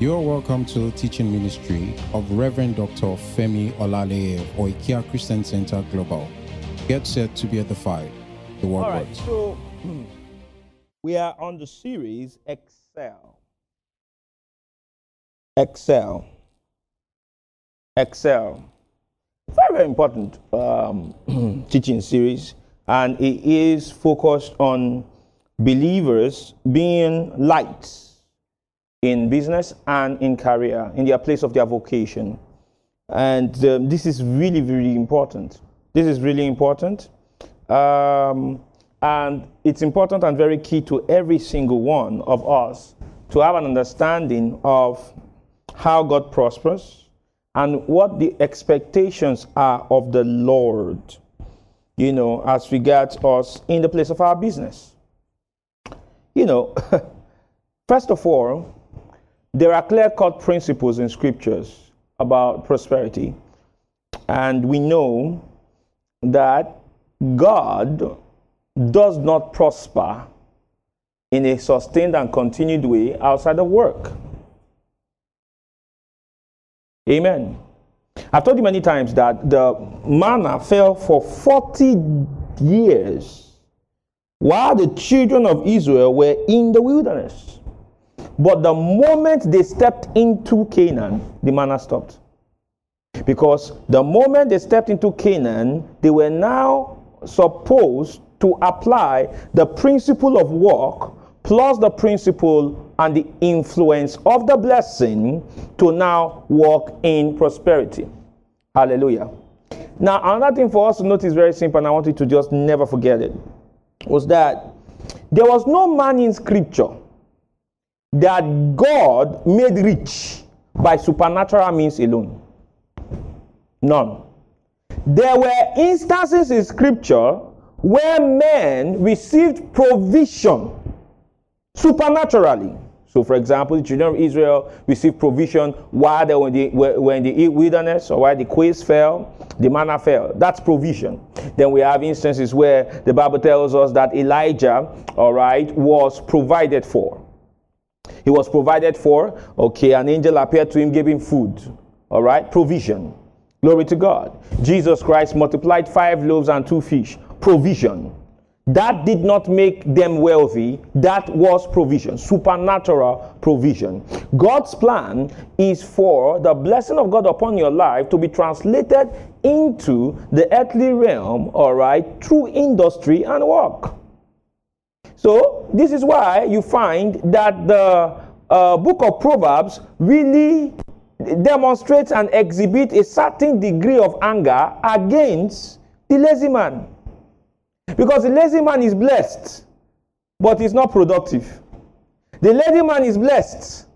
You are welcome to the teaching ministry of Reverend Dr. Femi Olale of Oikia Christian Center Global. Get set to be edified. The word All right, works. so we are on the series Excel. Excel. Excel. Very, very important um, teaching series, and it is focused on believers being lights in business and in career, in their place of their vocation. And um, this is really, really important. This is really important. Um, and it's important and very key to every single one of us to have an understanding of how God prospers and what the expectations are of the Lord, you know, as regards us in the place of our business. You know, first of all, there are clear cut principles in scriptures about prosperity. And we know that God does not prosper in a sustained and continued way outside of work. Amen. I've told you many times that the manna fell for 40 years while the children of Israel were in the wilderness. But the moment they stepped into Canaan, the manna stopped. Because the moment they stepped into Canaan, they were now supposed to apply the principle of work plus the principle and the influence of the blessing to now walk in prosperity. Hallelujah. Now, another thing for us to notice very simple, and I want you to just never forget it, was that there was no man in scripture that God made rich by supernatural means alone. None. There were instances in scripture where men received provision supernaturally. So, for example, the children of Israel received provision while they were in the, were in the wilderness or while the quails fell, the manna fell. That's provision. Then we have instances where the Bible tells us that Elijah, all right, was provided for. He was provided for. Okay, an angel appeared to him, gave him food. All right, provision. Glory to God. Jesus Christ multiplied five loaves and two fish. Provision. That did not make them wealthy. That was provision, supernatural provision. God's plan is for the blessing of God upon your life to be translated into the earthly realm, all right, through industry and work. So, this is why you find that the uh, book of Proverbs really demonstrates and exhibits a certain degree of anger against the lazy man. Because the lazy man is blessed, but he's not productive. The lazy man is blessed,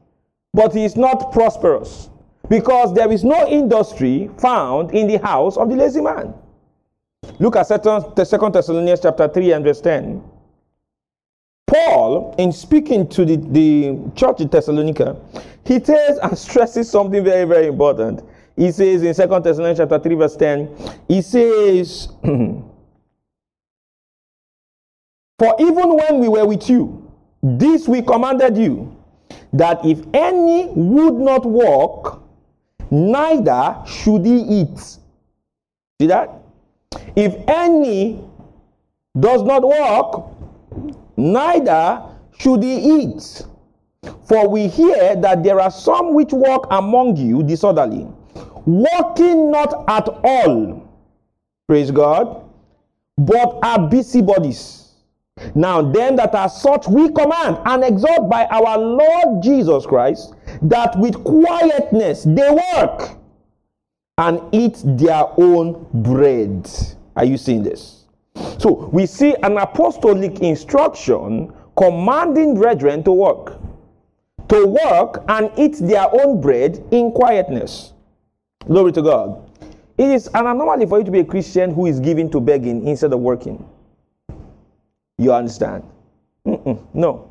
but he is not prosperous. Because there is no industry found in the house of the lazy man. Look at 2 Thessalonians chapter 3 and verse 10. Paul, in speaking to the, the church in Thessalonica, he tells and stresses something very, very important. He says in 2 Thessalonians chapter 3, verse 10, he says, For even when we were with you, this we commanded you, that if any would not walk, neither should he eat. See that? If any does not walk, neither should he eat. For we hear that there are some which walk among you disorderly, walking not at all, praise God, but are busybodies. Now, them that are such we command and exhort by our Lord Jesus Christ that with quietness they work and eat their own bread. Are you seeing this? So, we see an apostolic instruction commanding brethren to work. To work and eat their own bread in quietness. Glory to God. It is an anomaly for you to be a Christian who is given to begging instead of working. You understand? Mm-mm, no.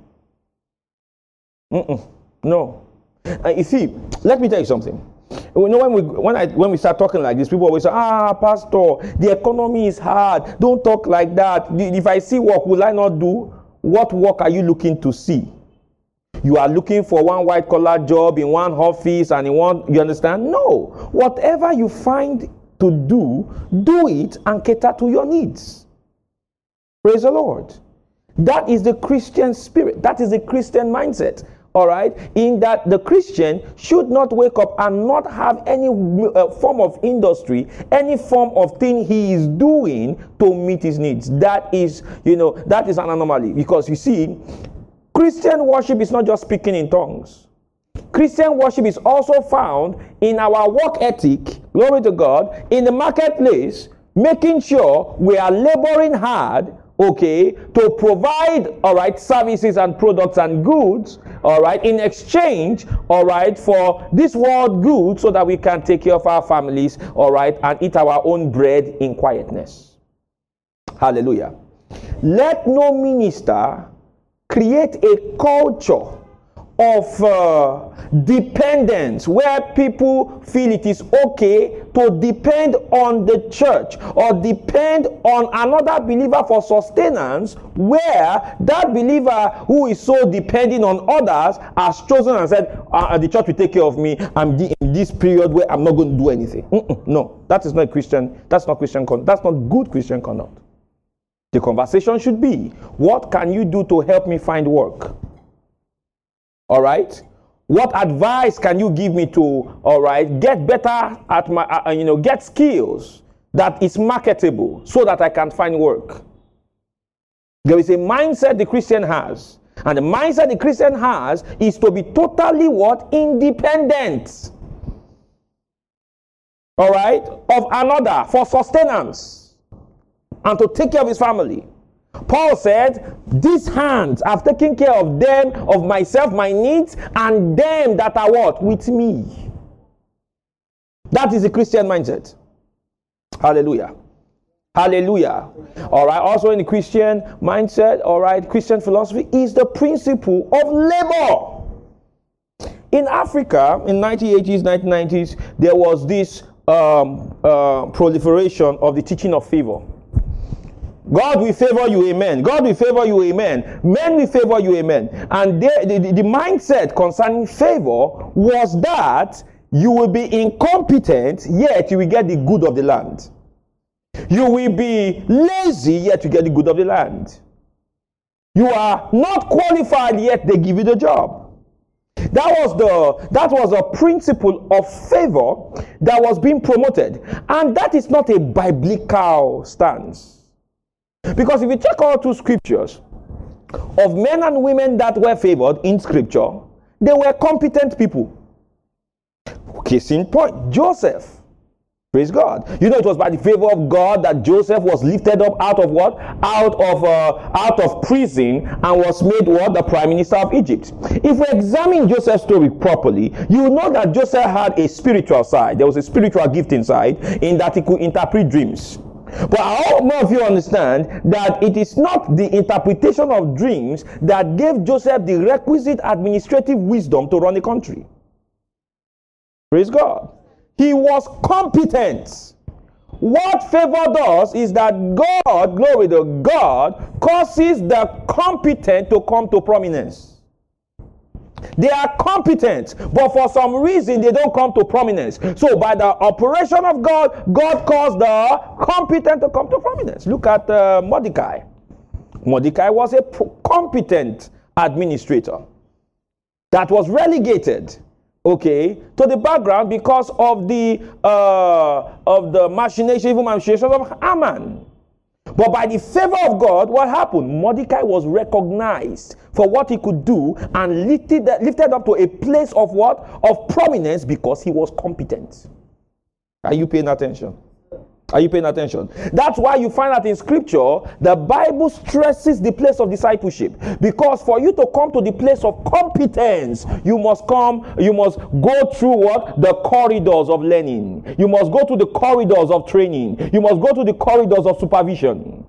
Mm-mm, no. And you see, let me tell you something. You know, when we when I when we start talking like this, people always say, "Ah, pastor, the economy is hard. Don't talk like that. If I see work, will I not do? What work are you looking to see? you are looking for one white collar job in one office and in one, you understand? No. Whatever you find to do, do it and cater to your needs. Praise the Lord. That is the Christian spirit. That is the Christian mindset. All right, in that the Christian should not wake up and not have any uh, form of industry, any form of thing he is doing to meet his needs. That is, you know, that is an anomaly because you see, Christian worship is not just speaking in tongues. Christian worship is also found in our work ethic, glory to God, in the marketplace, making sure we are laboring hard okay, to provide, all right, services and products and goods, all right, in exchange, all right, for this world good so that we can take care of our families, all right, and eat our own bread in quietness. Hallelujah. Let no minister create a culture of uh, dependence where people feel it is okay to depend on the church or depend on another believer for sustenance where that believer who is so depending on others has chosen and said uh, the church will take care of me. I'm in this period where i'm not going to do anything. Mm-mm, no. That is not christian that's not christian con- that's not good christian conduct. The conversation should be what can you do to help me find work all right? What advice can you give me to all right get better at my uh, uh, you know get skills that is marketable so that i can find work? There is a mindset the christian has and the mindset the christian has is to be totally what? Independent. All right? Of another for sustenance and to take care of his family Paul said, These hands have taken care of them, of myself, my needs, and them that are what? With me. That is the Christian mindset. Hallelujah. Hallelujah. All right. Also, in the Christian mindset, all right, Christian philosophy is the principle of labor. In Africa, in 1980s, 1990s, there was this um, uh, proliferation of the teaching of favor. God will favor you, amen. God will favor you, amen. Men will favor you, amen. And they, the, the, mindset concerning favor was that you will be incompetent, yet you will get the good of the land. You will be lazy, yet you get the good of the land. You are not qualified, yet they give you the job. That was the that was a principle of favor that was being promoted, and that is not a biblical stance. Because if you check all two scriptures of men and women that were favored in scripture, they were competent people. Case in point, Joseph. Praise God. You know, it was by the favor of God that Joseph was lifted up out of what? Out of uh, out of prison and was made what? The prime minister of Egypt. If we examine Joseph's story properly, you know that Joseph had a spiritual side. There was a spiritual gift inside in that he could interpret dreams. But I hope more of you understand that it is not the interpretation of dreams that gave Joseph the requisite administrative wisdom to run a country. Praise God. He was competent. What favor does is that God, glory to God, causes the competent to come to prominence. They are competent, but for some reason they don't come to prominence. So, by the operation of God, God caused the competent to come to prominence. Look at uh, Mordecai. Mordecai was a competent administrator that was relegated okay to the background because of the uh, of the machination machinations of Haman but by the favor of God, what happened? Mordecai was recognized for what he could do and lifted, lifted up to a place of what? Of prominence because he was competent. Are you paying attention? Are you paying attention? That's why you find that in scripture, the Bible stresses the place of discipleship. Because for you to come to the place of competence, you must come, you must go through what? The corridors of learning. You must go to the corridors of training. You must go to the corridors of supervision.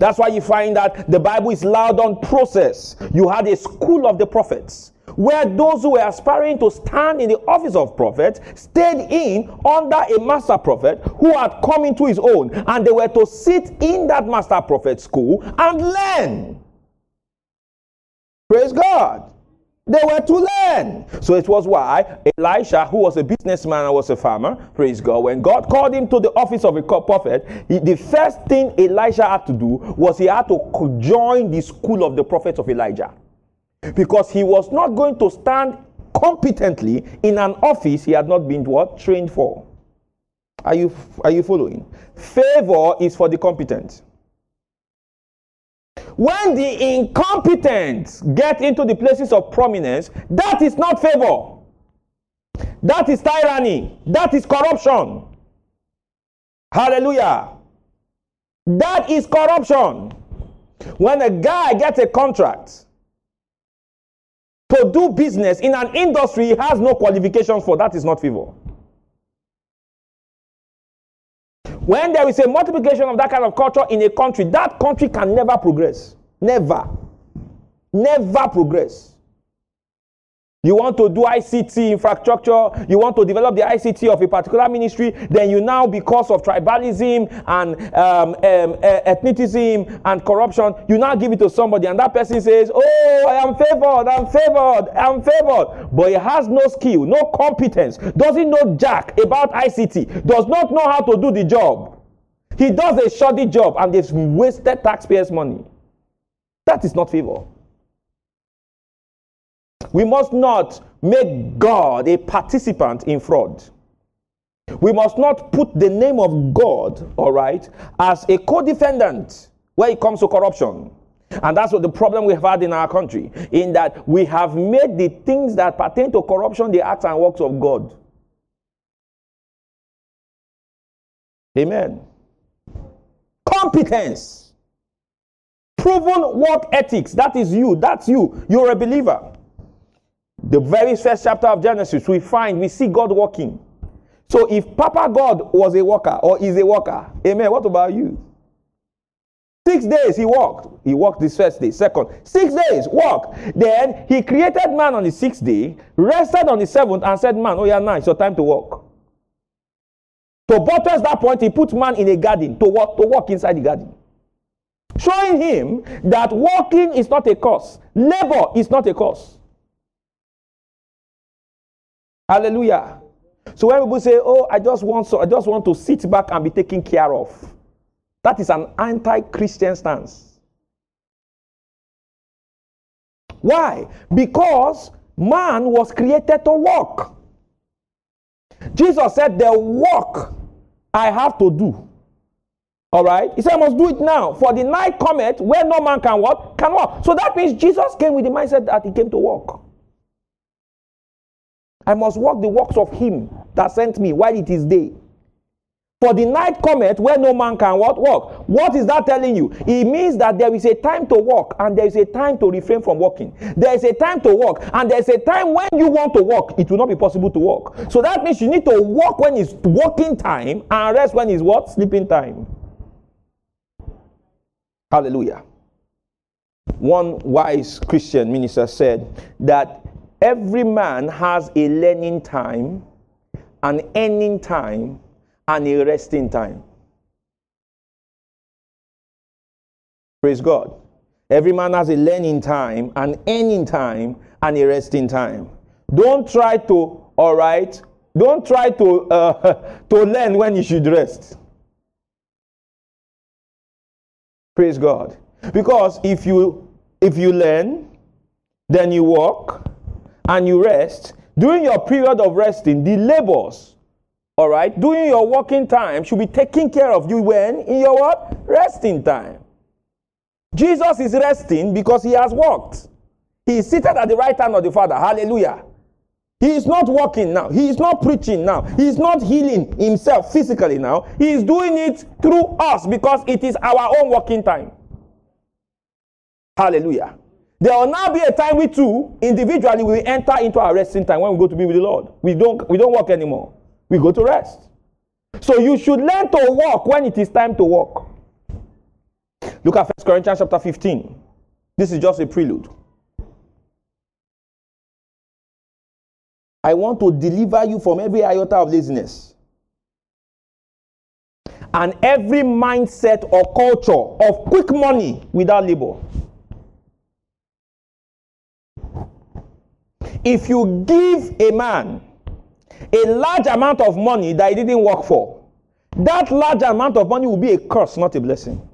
That's why you find that the Bible is loud on process. You had a school of the prophets where those who were aspiring to stand in the office of prophet stayed in under a master prophet who had come into his own, and they were to sit in that master prophet school and learn. Praise God. They were to learn. So it was why Elisha, who was a businessman and was a farmer, praise God, when God called him to the office of a prophet, he, the first thing Elisha had to do was he had to join the school of the prophets of Elijah. Because he was not going to stand competently in an office he had not been what trained for. Are you are you following? Favor is for the competent. When the incompetent get into the places of prominence, that is not favor. That is tyranny. That is corruption. Hallelujah. That is corruption. When a guy gets a contract to do business in an industry he has no qualifications for, that is not favor. When there is a multiplication of that kind of culture in a country, that country can never progress. Never. Never progress. You want to do ICT infrastructure, you want to develop the ICT of a particular ministry, then you now, because of tribalism and um, um, ethnicism and corruption, you now give it to somebody, and that person says, Oh, I am favored, I'm favored, I'm favored. But he has no skill, no competence, doesn't know jack about ICT, does not know how to do the job. He does a shoddy job, and they've wasted taxpayers' money. That is not favor. We must not make God a participant in fraud. We must not put the name of God, all right, as a co defendant when it comes to corruption. And that's what the problem we've had in our country, in that we have made the things that pertain to corruption the acts and works of God. Amen. Competence. Proven work ethics. That is you. That's you. You're a believer. The very first chapter of Genesis, we find, we see God working. So if Papa God was a worker or is a worker, amen, what about you? Six days he walked. He walked this first day. Second, six days, walk. Then he created man on the sixth day, rested on the seventh, and said, Man, oh yeah, now it's your time to walk. To buttress that point, he put man in a garden to walk, to walk inside the garden. Showing him that walking is not a cause, labor is not a cause. Hallelujah. So when people say, "Oh, I just want so I just want to sit back and be taken care of," that is an anti-Christian stance. Why? Because man was created to walk. Jesus said, "The work I have to do." All right. He said, "I must do it now, for the night cometh where no man can walk, can walk." So that means Jesus came with the mindset that he came to walk. I must walk the works of him that sent me while it is day. For the night cometh where no man can what walk. What is that telling you? It means that there is a time to walk and there is a time to refrain from walking. There is a time to walk and there is a time when you want to walk, it will not be possible to walk. So that means you need to walk when it's walking time and rest when it's what? Sleeping time. Hallelujah. One wise Christian minister said that Every man has a learning time, an earning time, and a resting time. Praise God. Every man has a learning time, an earning time, and a resting time. Don't try to, all right, don't try to, uh, to learn when you should rest. Praise God. Because if you if you learn, then you walk, and you rest, during your period of resting, the labors, all right, during your working time should be taking care of you when? In your what? Resting time. Jesus is resting because he has worked. He is seated at the right hand of the Father. Hallelujah. He is not working now. He is not preaching now. He is not healing himself physically now. He is doing it through us because it is our own working time. Hallelujah. There will now be a time we too, individually, we enter into our resting time when we go to be with the Lord. We don't, we don't work anymore. We go to rest. So you should learn to walk when it is time to walk. Look at 1 Corinthians chapter 15. This is just a prelude. I want to deliver you from every iota of laziness and every mindset or culture of quick money without labor. If you give a man a large amount of money that he didn't work for, that large amount of money will be a curse, not a blessing.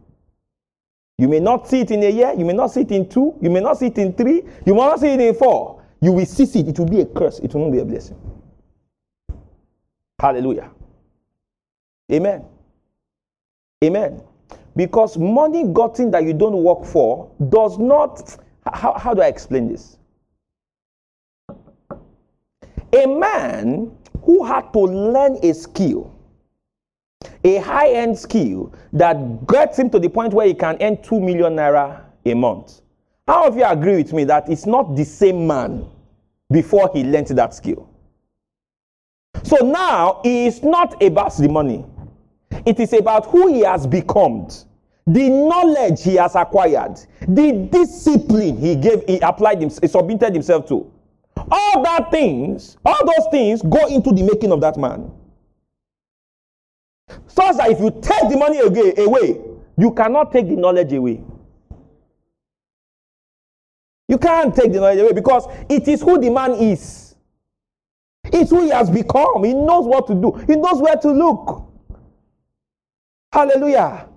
You may not see it in a year, you may not see it in two, you may not see it in three, you may not see it in four. You will see it, it will be a curse, it will not be a blessing. Hallelujah. Amen. Amen. Because money gotten that you don't work for does not. How, how do I explain this? A man who had to learn a skill, a high end skill that gets him to the point where he can earn 2 million naira a month. How of you agree with me that it's not the same man before he learned that skill? So now he is not about the money, it is about who he has become, the knowledge he has acquired, the discipline he gave, he applied, himself, he submitted himself to. All that things, all those things go into the making of that man. So that if you take the money away, you cannot take the knowledge away. You can't take the knowledge away because it is who the man is. It's who he has become. He knows what to do, he knows where to look. Hallelujah.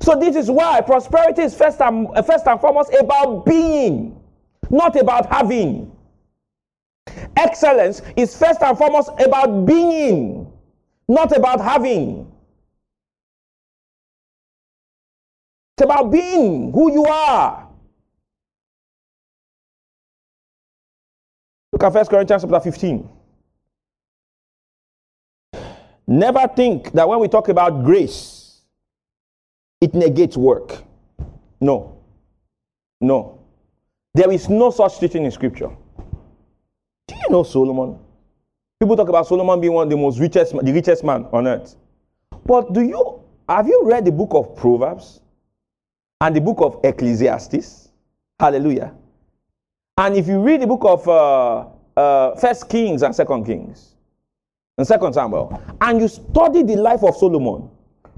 So, this is why prosperity is first and, first and foremost about being, not about having. Excellence is first and foremost about being, not about having. It's about being who you are. Look at 1 Corinthians chapter 15. Never think that when we talk about grace, it negates work. No. No. There is no such teaching in scripture. Know Solomon? People talk about Solomon being one of the most richest, the richest man on earth. But do you have you read the book of Proverbs and the book of Ecclesiastes? Hallelujah. And if you read the book of uh, uh, First Kings and Second Kings and Second Samuel, and you study the life of Solomon,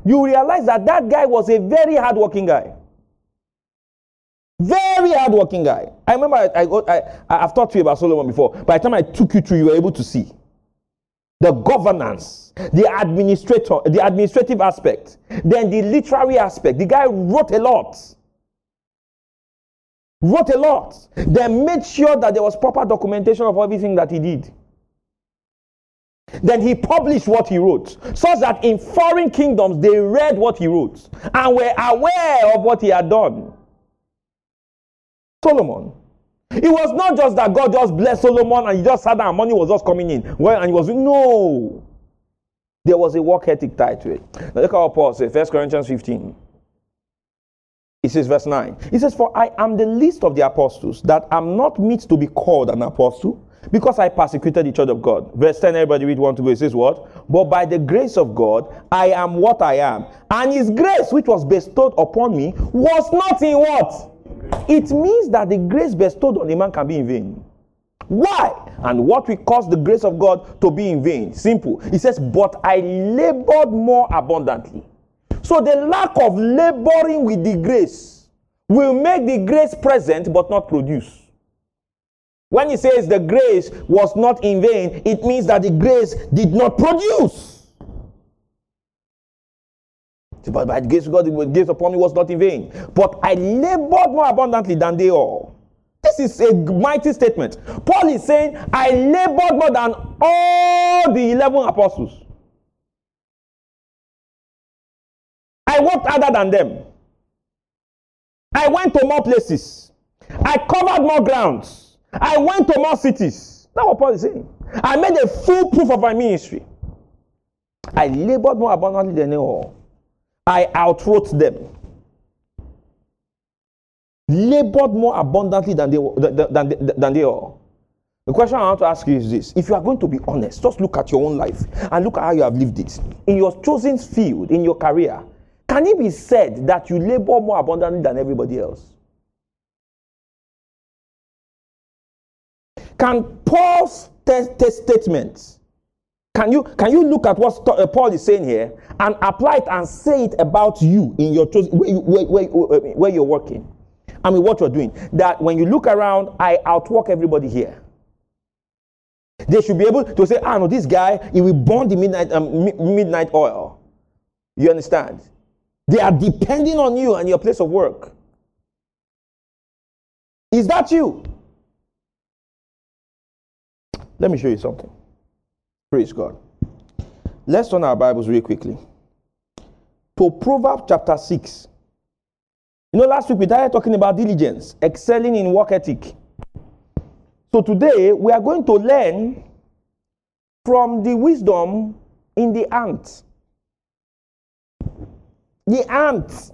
you realize that that guy was a very hardworking guy. Very hardworking guy. I remember I, I, I, have talked to you about Solomon before. By the time I took you through, you were able to see the governance, the administrator, the administrative aspect, then the literary aspect. The guy wrote a lot. Wrote a lot. Then made sure that there was proper documentation of everything that he did. Then he published what he wrote, so that in foreign kingdoms they read what he wrote and were aware of what he had done. Solomon. It was not just that God just blessed Solomon and he just sat down and money was just coming in. Well, and he was no. There was a work ethic tied to it. Now look what Paul says, 1 Corinthians 15. He says, verse 9. He says, For I am the least of the apostles, that am not meet to be called an apostle, because I persecuted the church of God. Verse 10, everybody read one to go. It says, What? But by the grace of God, I am what I am. And his grace, which was bestowed upon me, was not in what? It means that the grace bestowed on a man can be in vain. Why? And what will cause the grace of God to be in vain? Simple. He says, But I labored more abundantly. So the lack of laboring with the grace will make the grace present but not produce. When he says the grace was not in vain, it means that the grace did not produce. But by the grace of God, the grace upon me was not in vain. But I labored more abundantly than they all. This is a mighty statement. Paul is saying, I labored more than all the 11 apostles. I worked harder than them. I went to more places. I covered more grounds. I went to more cities. That's what Paul is saying. I made a full proof of my ministry. I labored more abundantly than they all. I outwrote them. Labored more abundantly than they, than, than, than they all. The question I want to ask you is this if you are going to be honest, just look at your own life and look at how you have lived it. In your chosen field, in your career, can it be said that you labor more abundantly than everybody else? Can Paul's t- t- statements can you, can you look at what uh, Paul is saying here and apply it and say it about you in your chosen, where, where, where, where you're working? I mean, what you're doing. That when you look around, I outwork everybody here. They should be able to say, ah, no, this guy, he will burn the midnight, um, midnight oil. You understand? They are depending on you and your place of work. Is that you? Let me show you something. Praise God. Let's turn our Bibles real quickly to Proverbs chapter 6. You know, last week we started talking about diligence, excelling in work ethic. So today we are going to learn from the wisdom in the ant. The ant.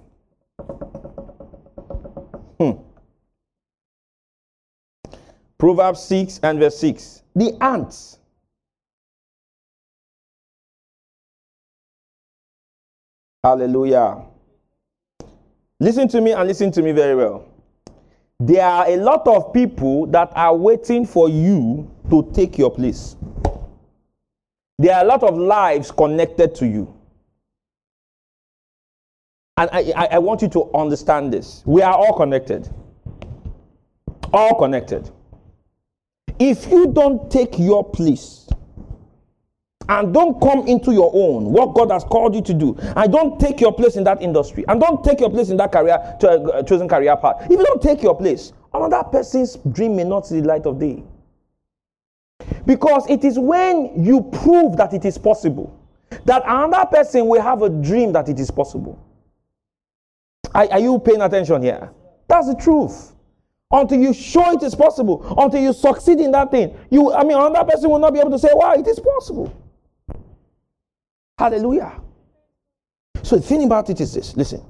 Hmm. Proverbs 6 and verse 6. The ants. Hallelujah. Listen to me and listen to me very well. There are a lot of people that are waiting for you to take your place. There are a lot of lives connected to you. And I, I, I want you to understand this. We are all connected. All connected. If you don't take your place, and don't come into your own what god has called you to do. And don't take your place in that industry. And don't take your place in that career uh, chosen career path. If you don't take your place another person's dream may not see the light of day. Because it is when you prove that it is possible that another person will have a dream that it is possible. Are, are you paying attention here? That's the truth. Until you show it is possible until you succeed in that thing you i mean another person will not be able to say wow it is possible Hallelujah. So the thing about it is this listen.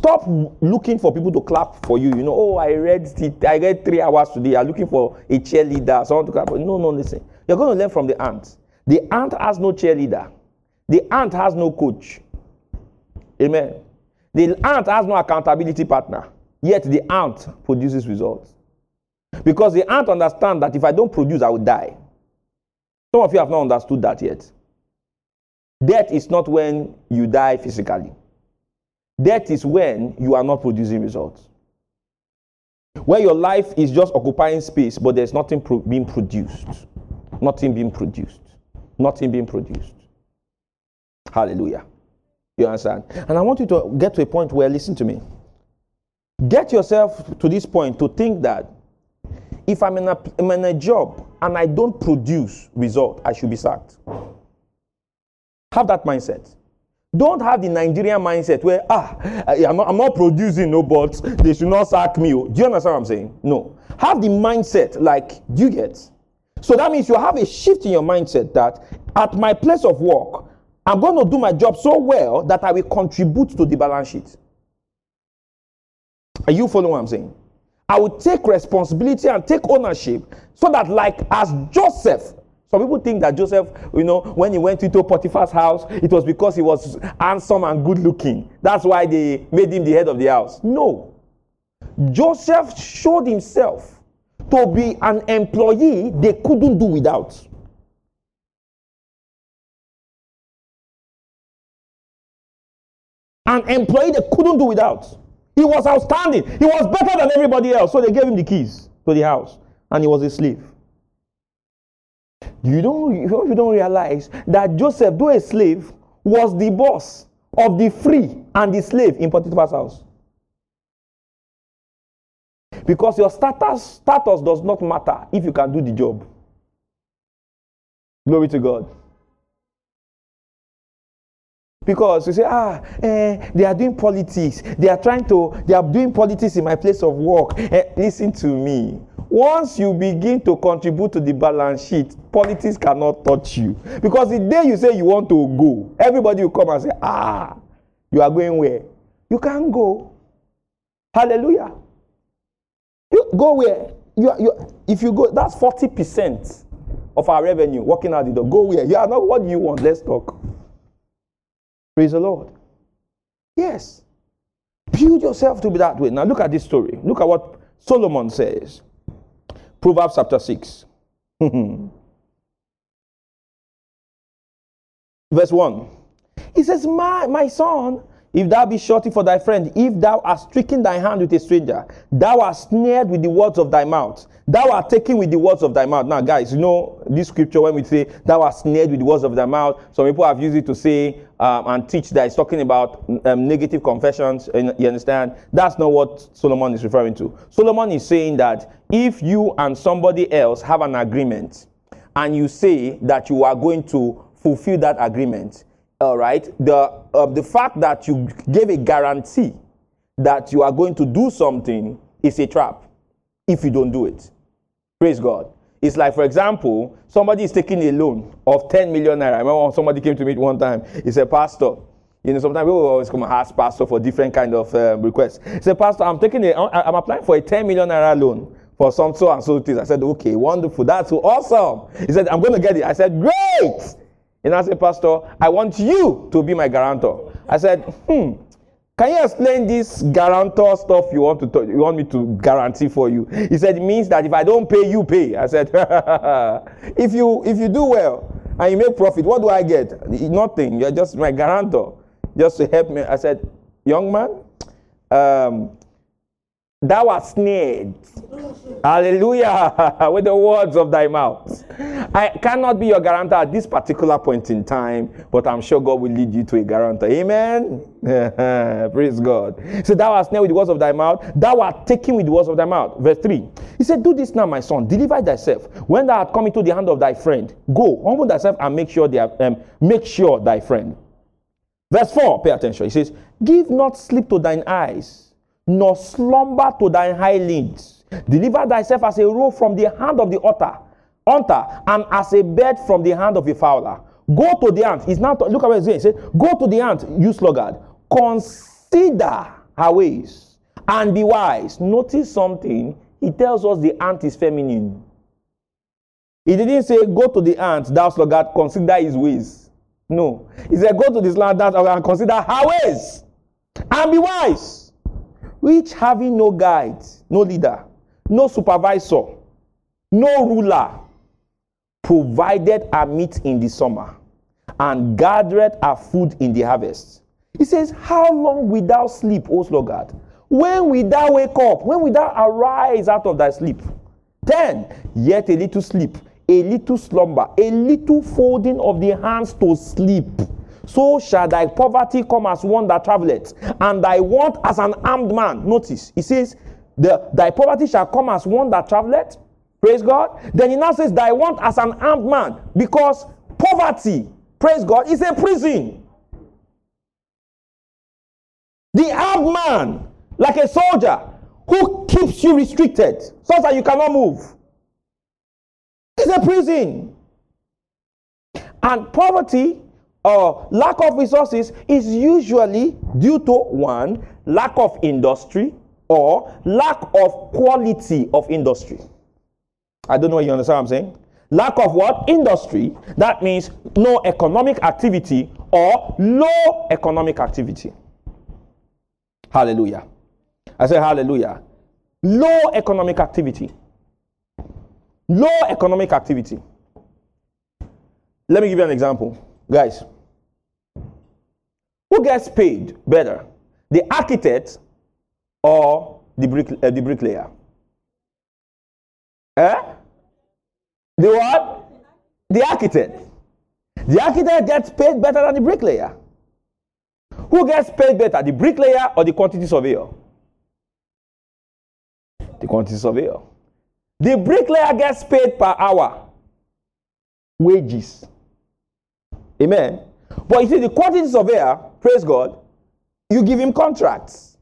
Stop looking for people to clap for you. You know, oh, I read I read three hours today. I'm looking for a cheerleader, someone to clap for. No, no, listen. You're going to learn from the ant. The ant has no cheerleader. The ant has no coach. Amen. The ant has no accountability partner. Yet the ant produces results. Because the ant understands that if I don't produce, I will die. Some of you have not understood that yet. Death is not when you die physically. Death is when you are not producing results. Where your life is just occupying space, but there's nothing pro- being produced. Nothing being produced. Nothing being produced. Hallelujah. You understand? And I want you to get to a point where, listen to me. Get yourself to this point to think that if I'm in a, I'm in a job and I don't produce result, I should be sacked. Have that mindset. Don't have the Nigerian mindset where, ah, I'm not, I'm not producing, no, but they should not sack me. Do you understand what I'm saying? No. Have the mindset like, you get? So that means you have a shift in your mindset that at my place of work, I'm going to do my job so well that I will contribute to the balance sheet. Are you following what I'm saying? I will take responsibility and take ownership so that, like as Joseph some people think that Joseph, you know, when he went into Potiphar's house, it was because he was handsome and good looking. That's why they made him the head of the house. No. Joseph showed himself to be an employee they couldn't do without. An employee they couldn't do without. He was outstanding. He was better than everybody else. So they gave him the keys to the house, and he was a slave. You don't, you don't realize that Joseph, though a slave, was the boss of the free and the slave in Potiphar's house. Because your status, status does not matter if you can do the job. Glory to God. Because you say, ah, eh, they are doing politics. They are trying to, they are doing politics in my place of work. Eh, listen to me. Once you begin to contribute to the balance sheet, politics cannot touch you. Because the day you say you want to go, everybody will come and say, ah, you are going where? You can't go. Hallelujah. You go where? You, you, if you go, that's 40% of our revenue working out the door. Go where? You are not what you want? Let's talk. Praise the Lord. Yes. Build yourself to be that way. Now look at this story. Look at what Solomon says. Proverbs chapter 6. Verse 1. He says, my, my son, if thou be surety for thy friend, if thou hast stricken thy hand with a stranger, thou art snared with the words of thy mouth. Thou art taken with the words of thy mouth. Now, guys, you know this scripture when we say thou art snared with the words of thy mouth. Some people have used it to say um, and teach that it's talking about um, negative confessions. You understand? That's not what Solomon is referring to. Solomon is saying that if you and somebody else have an agreement and you say that you are going to fulfill that agreement, all right, the uh, the fact that you gave a guarantee that you are going to do something is a trap if you don't do it. Praise God. It's like, for example, somebody is taking a loan of 10 million naira. I remember somebody came to me one time. He said, Pastor, you know, sometimes people always come and ask pastor for different kind of um, requests. He said, Pastor, I'm taking a, I'm applying for a 10 million naira loan for some so and so things. I said, okay, wonderful. That's awesome. He said, I'm going to get it. I said, great. And I said, Pastor, I want you to be my guarantor. I said, hmm, can you explain this guarantor stuff you want to talk, you want me to guarantee for you? He said it means that if I don't pay, you pay. I said, if you if you do well and you make profit, what do I get? Nothing. You're just my guarantor, just to help me. I said, young man, um, thou art snared. Hallelujah. With the words of thy mouth. I cannot be your guarantor at this particular point in time, but I'm sure God will lead you to a guarantor. Amen. Praise God. So thou art snared with the words of thy mouth. Thou art taken with the words of thy mouth. Verse 3. He said, Do this now, my son. Deliver thyself. When thou art come into the hand of thy friend, go, humble thyself and make sure they have, um, make sure thy friend. Verse 4, pay attention. He says, Give not sleep to thine eyes nor slumber to thine eyelids. Deliver thyself as a roe from the hand of the otter, hunter, and as a bird from the hand of a fowler. Go to the ant. He's now look at what he's saying. He said, Go to the ant, you sluggard. Consider her ways and be wise. Notice something. He tells us the ant is feminine. He didn't say, Go to the ant, thou sluggard, consider his ways. No. He said, Go to this land and consider her ways and be wise which having no guide, no leader, no supervisor, no ruler, provided our meat in the summer and gathered our food in the harvest. He says, How long wilt thou sleep, O sluggard? When wilt thou wake up? When wilt thou arise out of thy sleep? Then, yet a little sleep, a little slumber, a little folding of the hands to sleep so shall thy poverty come as one that traveleth, and thy want as an armed man. Notice, he says, the, thy poverty shall come as one that traveleth. Praise God. Then he now says, thy want as an armed man, because poverty, praise God, is a prison. The armed man, like a soldier, who keeps you restricted so that you cannot move, is a prison. And poverty lack of resources is usually due to one, lack of industry or lack of quality of industry. I don't know what you understand what I'm saying. Lack of what? Industry. That means no economic activity or low economic activity. Hallelujah. I say hallelujah. Low economic activity. Low economic activity. Let me give you an example. Guys, who gets paid better, the architect or the, brick, uh, the bricklayer? Eh? The what? The architect. The architect gets paid better than the bricklayer. Who gets paid better, the bricklayer or the quantity surveyor? The quantity surveyor. The bricklayer gets paid per hour. Wages. Amen. But you see, the quantity surveyor, praise God, you give him contracts.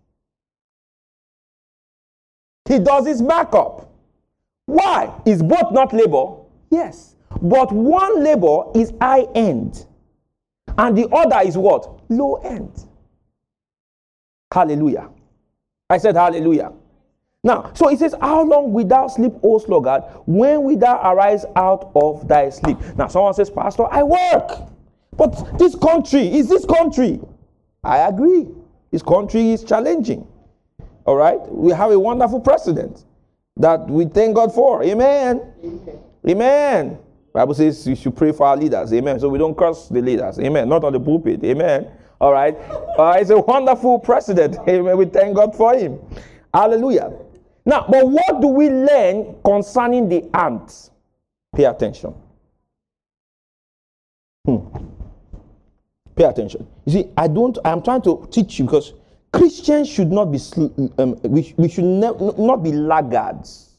He does his backup. Why? Is both not labor? Yes. But one labor is high end, and the other is what? Low end. Hallelujah. I said hallelujah. Now, so it says, How long without sleep, O sluggard? When will thou arise out of thy sleep? Now, someone says, Pastor, I work. But this country is this country. I agree. This country is challenging. All right? We have a wonderful president that we thank God for. Amen. Amen. Amen. Bible says we should pray for our leaders. Amen. So we don't curse the leaders. Amen. Not on the pulpit. Amen. All right. Uh, he's a wonderful president. Amen. We thank God for him. Hallelujah. Now, but what do we learn concerning the ants? Pay attention. Hmm. Pay attention. You see, I don't, I'm trying to teach you because Christians should not be, um, we, we should ne- not be laggards.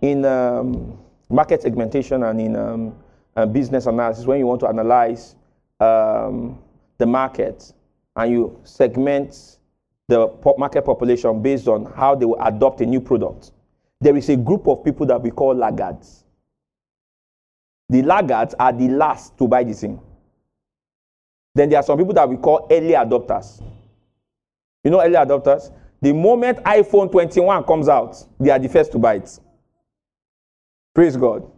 In um, market segmentation and in um, uh, business analysis, when you want to analyze um, the market and you segment the market population based on how they will adopt a new product, there is a group of people that we call laggards. The laggards are the last to buy the thing. Then there are some people that we call early adopters. You know early adopters? The moment iPhone 21 comes out, they are the first to buy it. Praise God.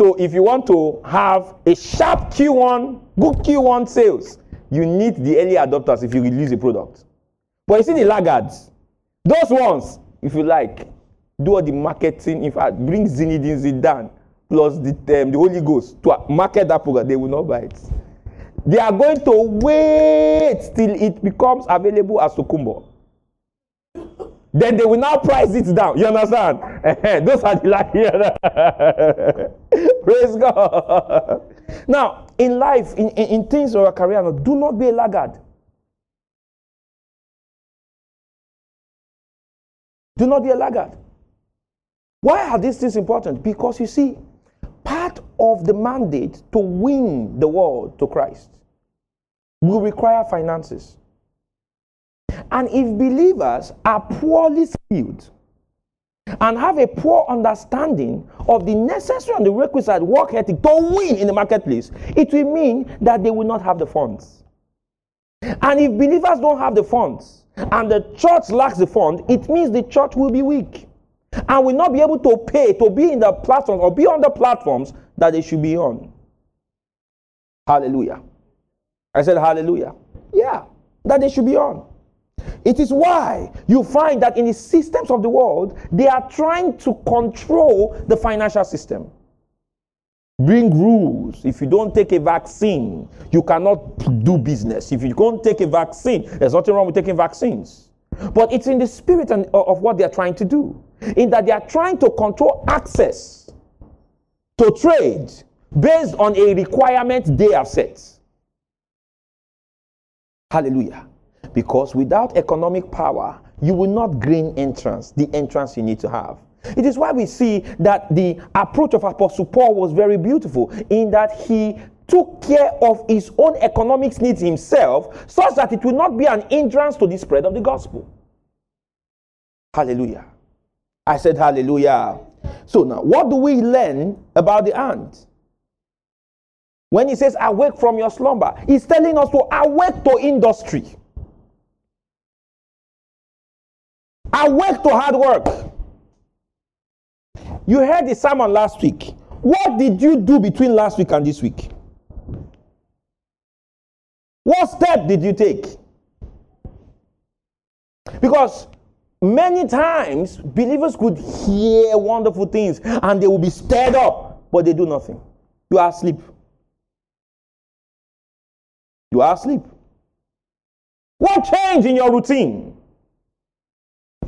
So if you want to have a sharp Q1, good Q1 sales, you need the early adopters if you release a product. But you see the laggards, those ones, if you like, do all the marketing. In fact, bring Zinedine Zidane plus the, um, the Holy Ghost to market that product. They will not buy it. They are going to wait till it becomes available as tokunbo. Then they will now price it down. You understand? Those are the lucky. Praise God. Now, in life, in, in, in things or a career, do not be a laggard. Do not be a laggard. Why are these things important? Because you see, part of the mandate to win the world to Christ will require finances. And if believers are poorly skilled and have a poor understanding of the necessary and the requisite work ethic to win in the marketplace, it will mean that they will not have the funds. And if believers don't have the funds and the church lacks the fund, it means the church will be weak and will not be able to pay to be in the platforms or be on the platforms that they should be on. Hallelujah. I said, Hallelujah. Yeah, that they should be on. It is why you find that in the systems of the world, they are trying to control the financial system. Bring rules. If you don't take a vaccine, you cannot do business. If you don't take a vaccine, there's nothing wrong with taking vaccines. But it's in the spirit uh, of what they're trying to do, in that they are trying to control access to trade based on a requirement they have set. Hallelujah. Because without economic power, you will not gain entrance, the entrance you need to have. It is why we see that the approach of Apostle Paul was very beautiful in that he took care of his own economics needs himself such that it will not be an hindrance to the spread of the gospel. Hallelujah. I said hallelujah. So now, what do we learn about the ant? When he says awake from your slumber, he's telling us to awake to industry. Awake to hard work. You heard the sermon last week. What did you do between last week and this week? What step did you take? Because many times believers could hear wonderful things and they will be stirred up, but they do nothing. You are asleep. You are asleep. What changed in your routine?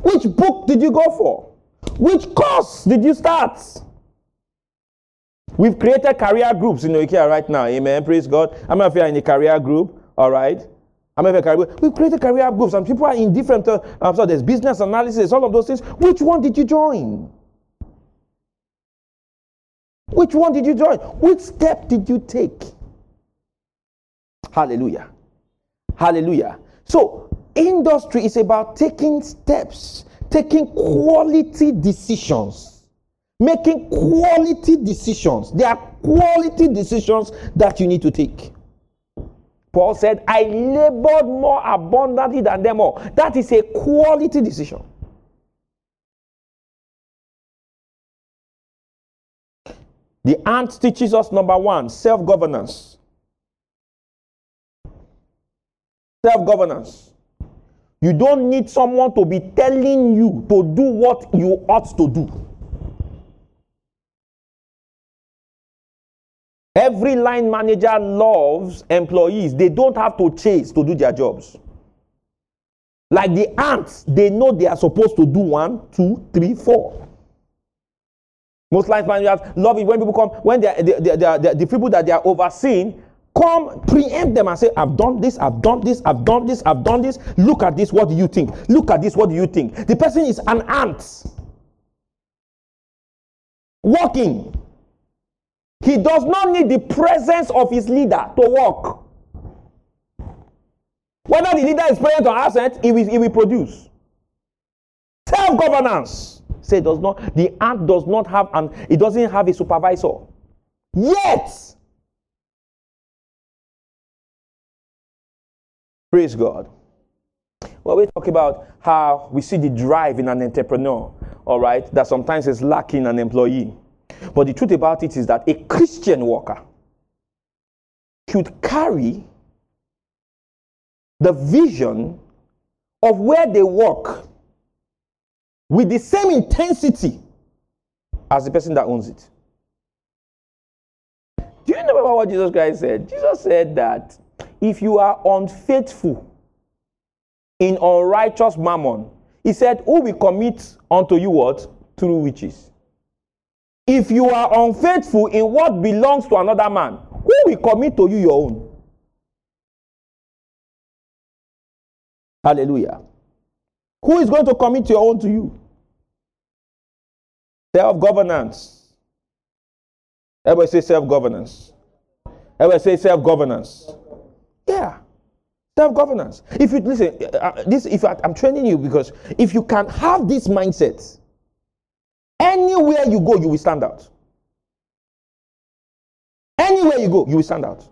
Which book did you go for? Which course did you start? We've created career groups in IKEA right now. Amen. Praise God. I'm not in a career group. All right. I'm a career. We've created career groups and people are in different. Uh, so there's business analysis, all of those things. Which one did you join? Which one did you join? Which step did you take? Hallelujah. Hallelujah. So, industry is about taking steps, taking quality decisions, making quality decisions. There are quality decisions that you need to take. Paul said, I labored more abundantly than them all. That is a quality decision. The ant teaches us number one, self governance. Self governance. You don't need someone to be telling you to do what you ought to do. Every line manager loves employees. They don't have to chase to do their jobs. Like the ants, they know they are supposed to do one, two, three, four. Most line managers love it when people come, when they they, they, they the people that they are overseeing come preempt them and say, I've done this, I've done this, I've done this, I've done this. Look at this, what do you think? Look at this, what do you think? The person is an ant. Walking. He does not need the presence of his leader to work. Whether the leader is present or absent, he will, he will produce. Self governance. Say does not the ant does not have and it doesn't have a supervisor. Yet. Praise God. Well, we talk about how we see the drive in an entrepreneur, all right, that sometimes is lacking an employee. But the truth about it is that a Christian worker should carry the vision of where they work with the same intensity as the person that owns it. Do you remember what Jesus Christ said? Jesus said that if you are unfaithful in unrighteous mammon, he said, Who will commit unto you what? Through witches. If you are unfaithful in what belongs to another man, who will commit to you your own? Hallelujah. Who is going to commit your own to you? Self governance. Everybody say self governance. Everybody say self governance. Yeah. Self governance. If you listen, uh, uh, this if I, I'm training you because if you can have this mindset, Anywhere you go, you will stand out. Anywhere you go, you will stand out.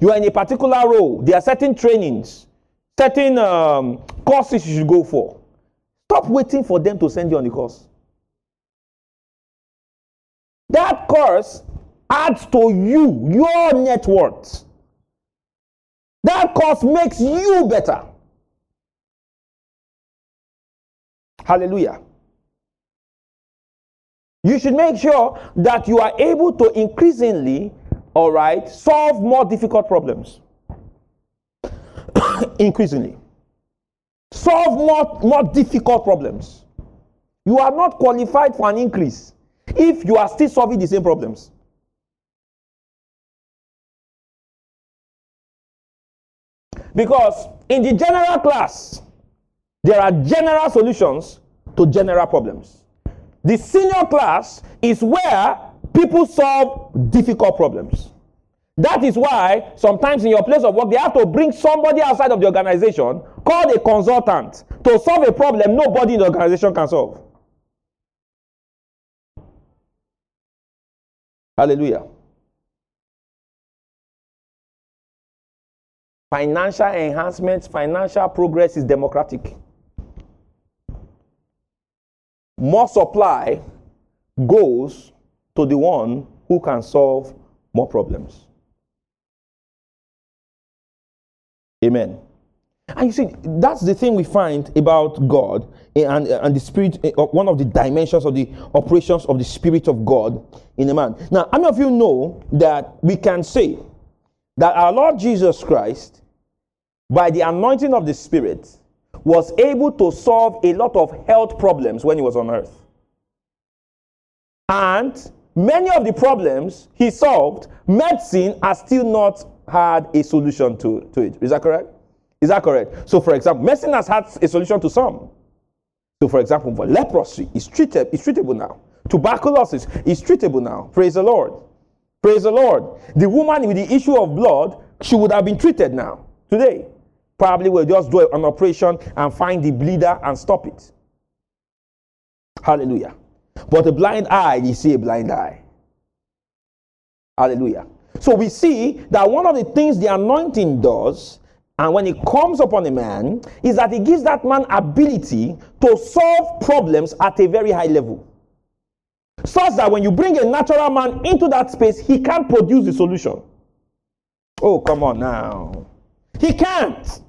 You are in a particular role. There are certain trainings, certain um, courses you should go for. Stop waiting for them to send you on the course. That course adds to you, your net worth. That course makes you better. Hallelujah. You should make sure that you are able to increasingly, all right, solve more difficult problems. increasingly. Solve more, more difficult problems. You are not qualified for an increase if you are still solving the same problems. Because in the general class, there are general solutions to general problems. The senior class is where people solve difficult problems. That is why sometimes in your place of work, they have to bring somebody outside of the organization called a consultant to solve a problem nobody in the organization can solve. Hallelujah. Financial enhancements, financial progress is democratic more supply goes to the one who can solve more problems. Amen. And you see, that's the thing we find about God and, and the Spirit, eh, one of the dimensions of the operations of the Spirit of God in a man. Now, how many of you know that we can say that our Lord Jesus Christ, by the anointing of the Spirit, was able to solve a lot of health problems when he was on earth. And many of the problems he solved, medicine has still not had a solution to, to it. Is that correct? Is that correct? So, for example, medicine has had a solution to some. So, for example, for leprosy is treated, is treatable now. Tuberculosis is treatable now. Praise the Lord. Praise the Lord. The woman with the issue of blood, she would have been treated now, today probably will just do an operation and find the bleeder and stop it. Hallelujah. But a blind eye, you see a blind eye. Hallelujah. So we see that one of the things the anointing does, and when it comes upon a man, is that it gives that man ability to solve problems at a very high level. Such that when you bring a natural man into that space, he can't produce the solution. Oh, come on now. He can't.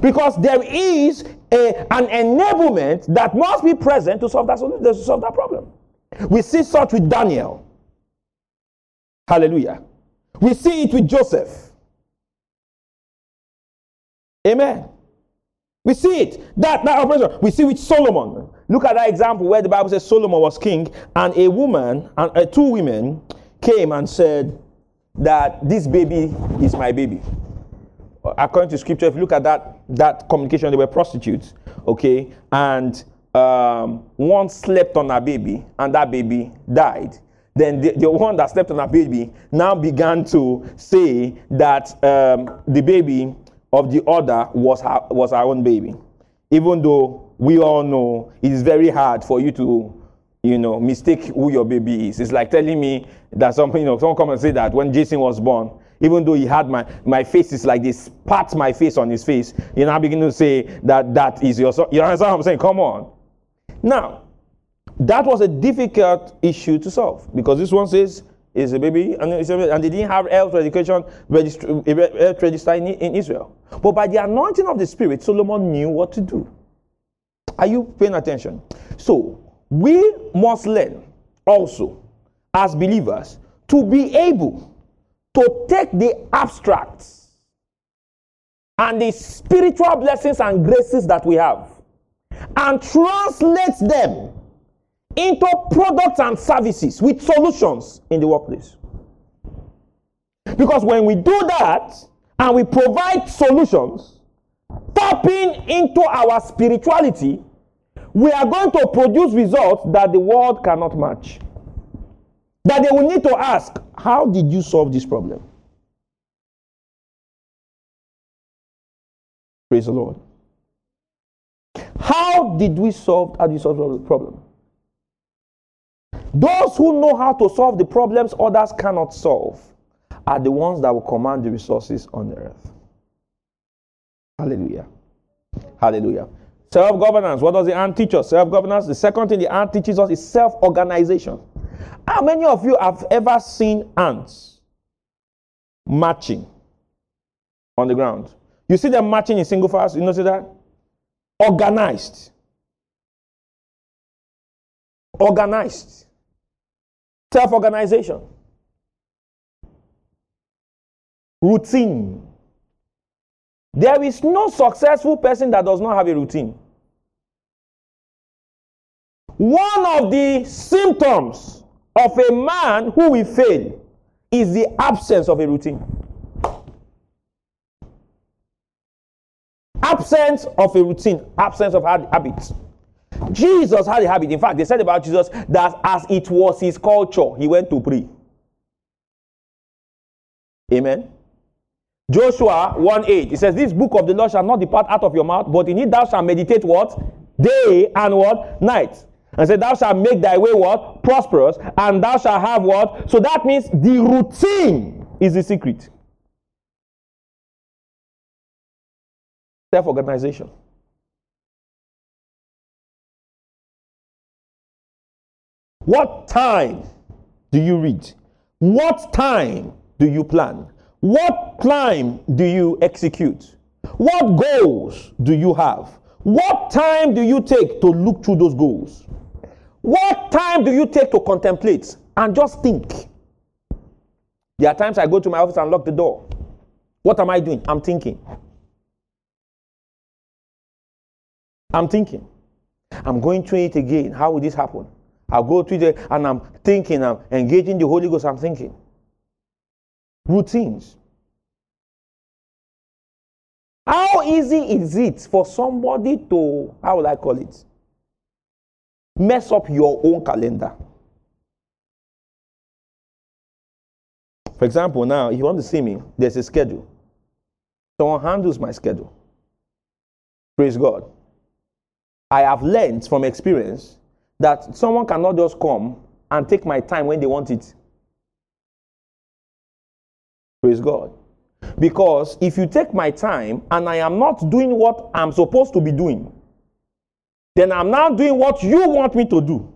Because there is a, an enablement that must be present to solve that, to solve that problem. We see such with Daniel. Hallelujah. We see it with Joseph. Amen. We see it. That, that operation. We see with Solomon. Look at that example where the Bible says Solomon was king, and a woman and uh, two women came and said that this baby is my baby. According to scripture, if you look at that that communication, they were prostitutes, okay, and um, one slept on a baby, and that baby died then the, the one that slept on a baby now began to say that um, the baby of the other was her, was her own baby. Even though we all know it is very hard for you to, you know, mistake who your baby is. It's like telling me that something, you know, someone come and say that when Jason was born, even though he had my, my face is like this, pat my face on his face, you know, I begin to say that that is your son. You understand what I'm saying? Come on. Now, that was a difficult issue to solve because this one says is a baby, and, and they didn't have health education register, register in, in Israel. But by the anointing of the Spirit, Solomon knew what to do. Are you paying attention? So, we must learn also, as believers, to be able to take the abstracts and the spiritual blessings and graces that we have and translate them into products and services with solutions in the workplace. Because when we do that and we provide solutions, tapping into our spirituality, we are going to produce results that the world cannot match. That they will need to ask, How did you solve this problem? Praise the Lord. How did we solve, how did you solve the problem? Those who know how to solve the problems others cannot solve are the ones that will command the resources on the earth. Hallelujah. Hallelujah. Self governance. What does the ant teach us? Self governance. The second thing the ant teaches us is self organization. How many of you have ever seen ants marching on the ground? You see them marching in single files. You notice that? Organized. Organized. Self organization. Routine. There is no successful person that does not have a routine. One of the symptoms of a man who will fail is the absence of a routine. Absence of a routine, absence of habits. Jesus had a habit. In fact, they said about Jesus that as it was his culture, he went to pray. Amen. Joshua 1 8. It says, This book of the law shall not depart out of your mouth, but in it thou shalt meditate what? Day and what? Night. And said, Thou shalt make thy way what? Prosperous, and thou shalt have what? So that means the routine is the secret. Self organization. What time do you read? What time do you plan? What time do you execute? What goals do you have? What time do you take to look through those goals? What time do you take to contemplate and just think? There are times I go to my office and lock the door. What am I doing? I'm thinking. I'm thinking. I'm going through it again. How will this happen? I'll go through it and I'm thinking, I'm engaging the Holy Ghost, I'm thinking. Routines. How easy is it for somebody to, how will I call it? Mess up your own calendar. For example, now, if you want to see me, there's a schedule. Someone handles my schedule. Praise God. I have learned from experience that someone cannot just come and take my time when they want it. Praise God. Because if you take my time and I am not doing what I'm supposed to be doing, then I'm now doing what you want me to do.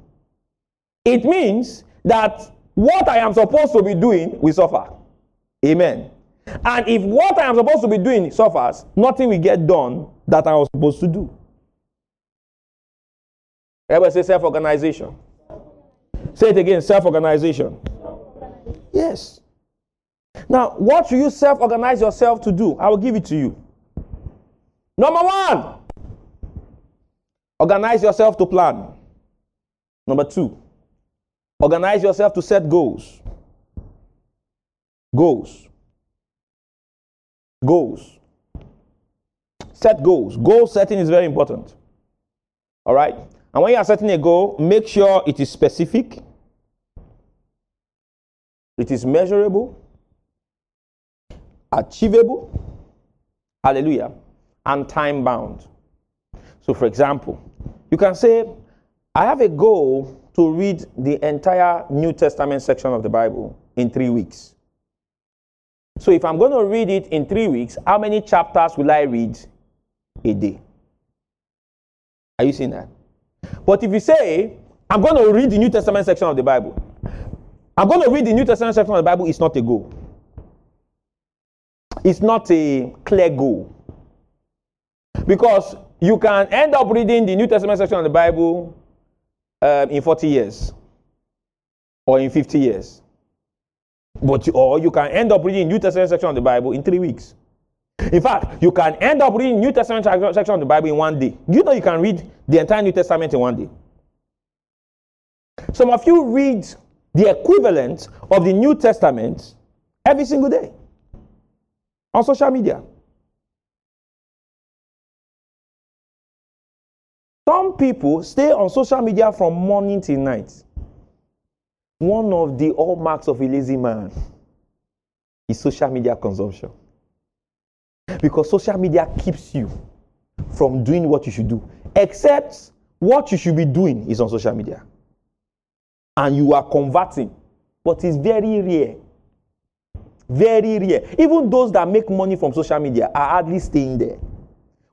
It means that what I am supposed to be doing will suffer. Amen. And if what I am supposed to be doing suffers, nothing will get done that I was supposed to do. Everybody say self organization. Say it again self organization. Yes. Now, what should you self organize yourself to do? I will give it to you. Number one, organize yourself to plan. Number two, organize yourself to set goals. Goals. Goals. Set goals. Goal setting is very important. All right? And when you are setting a goal, make sure it is specific, it is measurable, achievable, hallelujah, and time bound. So, for example, you can say, I have a goal to read the entire New Testament section of the Bible in three weeks. So, if I'm going to read it in three weeks, how many chapters will I read a day? Are you seeing that? But if you say, I'm going to read the New Testament section of the Bible, I'm going to read the New Testament section of the Bible, it's not a goal. It's not a clear goal. Because you can end up reading the New Testament section of the Bible um, in 40 years or in 50 years. But you, or you can end up reading New Testament section of the Bible in three weeks. In fact, you can end up reading New Testament section of the Bible in one day. You know you can read the entire New Testament in one day. Some of you read the equivalent of the New Testament every single day on social media. Some people stay on social media from morning till night. One of the hallmarks of a lazy man is social media consumption. Because social media keeps you from doing what you should do, except what you should be doing is on social media. And you are converting, but it's very rare. Very rare. Even those that make money from social media are hardly staying there.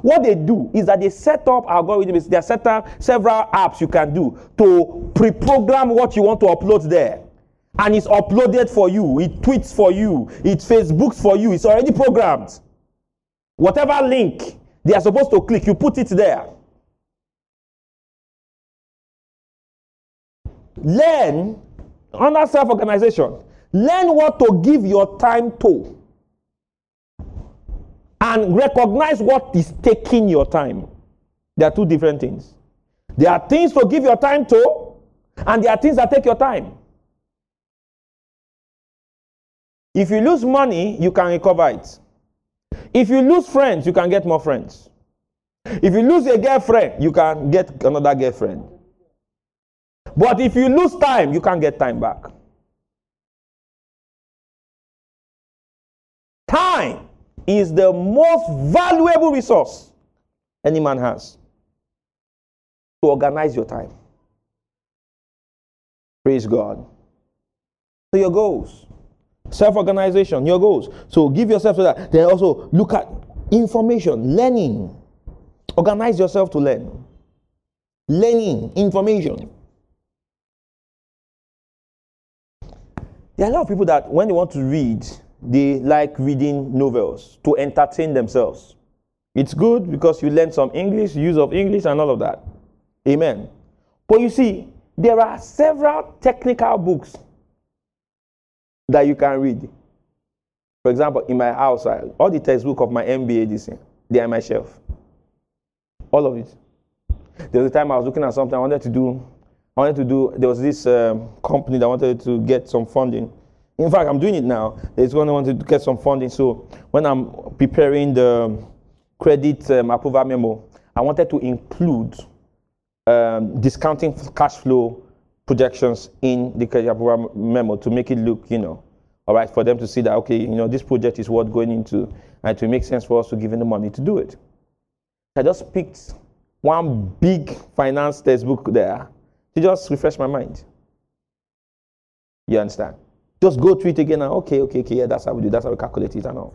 What they do is that they set up algorithms, they set up several apps you can do to pre-program what you want to upload there. And it's uploaded for you, it tweets for you, it Facebooks for you, it's already programmed. Whatever link they are supposed to click, you put it there. Learn under self organization. Learn what to give your time to and recognize what is taking your time. There are two different things. There are things to give your time to, and there are things that take your time. If you lose money, you can recover it. If you lose friends, you can get more friends. If you lose a girlfriend, you can get another girlfriend. But if you lose time, you can't get time back. Time is the most valuable resource any man has to organize your time. Praise God. So your goals, self-organization, your goals. So give yourself to that. Then also look at information, learning. Organize yourself to learn. Learning, information. There are a lot of people that when they want to read, they like reading novels to entertain themselves. It's good because you learn some English, use of English, and all of that. Amen. But you see, there are several technical books that you can read. For example, in my house, I, all the textbook of my MBA this year, they are on my shelf. All of it. There was a time I was looking at something I wanted to do. I wanted to do. There was this um, company that wanted to get some funding in fact, I'm doing it now. There's going to want to get some funding. So when I'm preparing the credit um, approval memo, I wanted to include um, discounting cash flow projections in the credit approval memo to make it look, you know, all right, for them to see that, okay, you know, this project is worth going into and to make sense for us to give them the money to do it. I just picked one big finance textbook there to just refresh my mind. You understand? Just go through it again and okay, okay, okay, yeah, that's how we do, that's how we calculate it and all.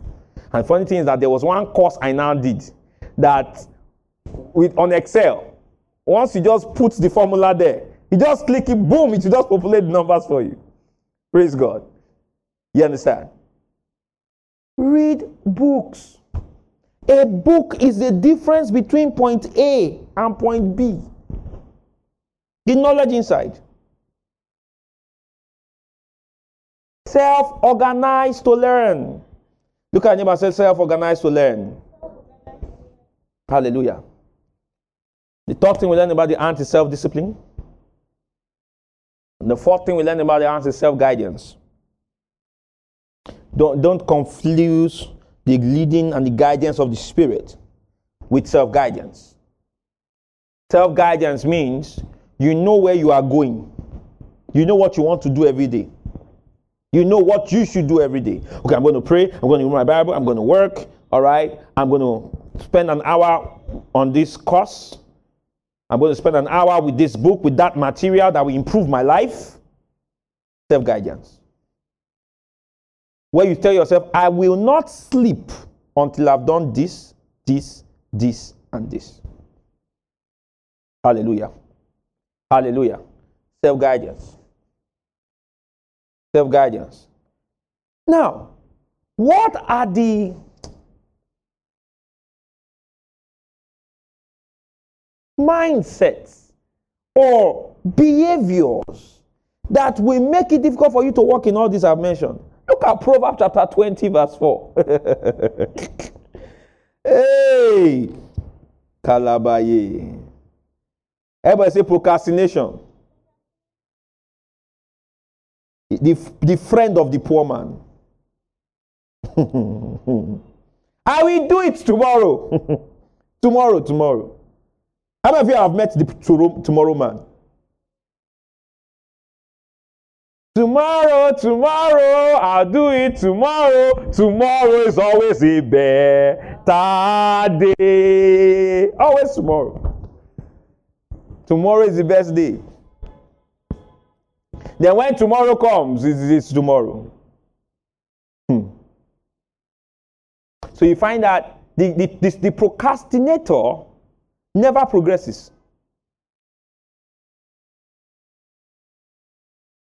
And funny thing is that there was one course I now did that with on Excel, once you just put the formula there, you just click it, boom, it will just populate the numbers for you. Praise God. You understand? Read books. A book is the difference between point A and point B. The knowledge inside. Self organized to learn. Look at your neighbor say self organized to learn. Hallelujah. The third thing we learn about the ant is self discipline. The fourth thing we learn about the ant is self guidance. Don't, don't confuse the leading and the guidance of the Spirit with self guidance. Self guidance means you know where you are going, you know what you want to do every day. You know what you should do every day. Okay, I'm going to pray. I'm going to read my Bible. I'm going to work. All right. I'm going to spend an hour on this course. I'm going to spend an hour with this book, with that material that will improve my life. Self guidance. Where you tell yourself, I will not sleep until I've done this, this, this, and this. Hallelujah. Hallelujah. Self guidance. Self guidance. Now, what are the mindsets or behaviors that will make it difficult for you to work in all these I've mentioned? Look at Proverbs chapter 20, verse 4. hey, Kalabaye. Everybody say procrastination. The, the friend of the poor man. I will do it tomorrow. tomorrow, tomorrow. How many of you have met the tomorrow man? Tomorrow, tomorrow, I'll do it tomorrow. Tomorrow is always a better day. Always tomorrow. Tomorrow is the best day. Then when tomorrow comes, it's, it's tomorrow. Hmm. So you find that the, the, the, the procrastinator never progresses.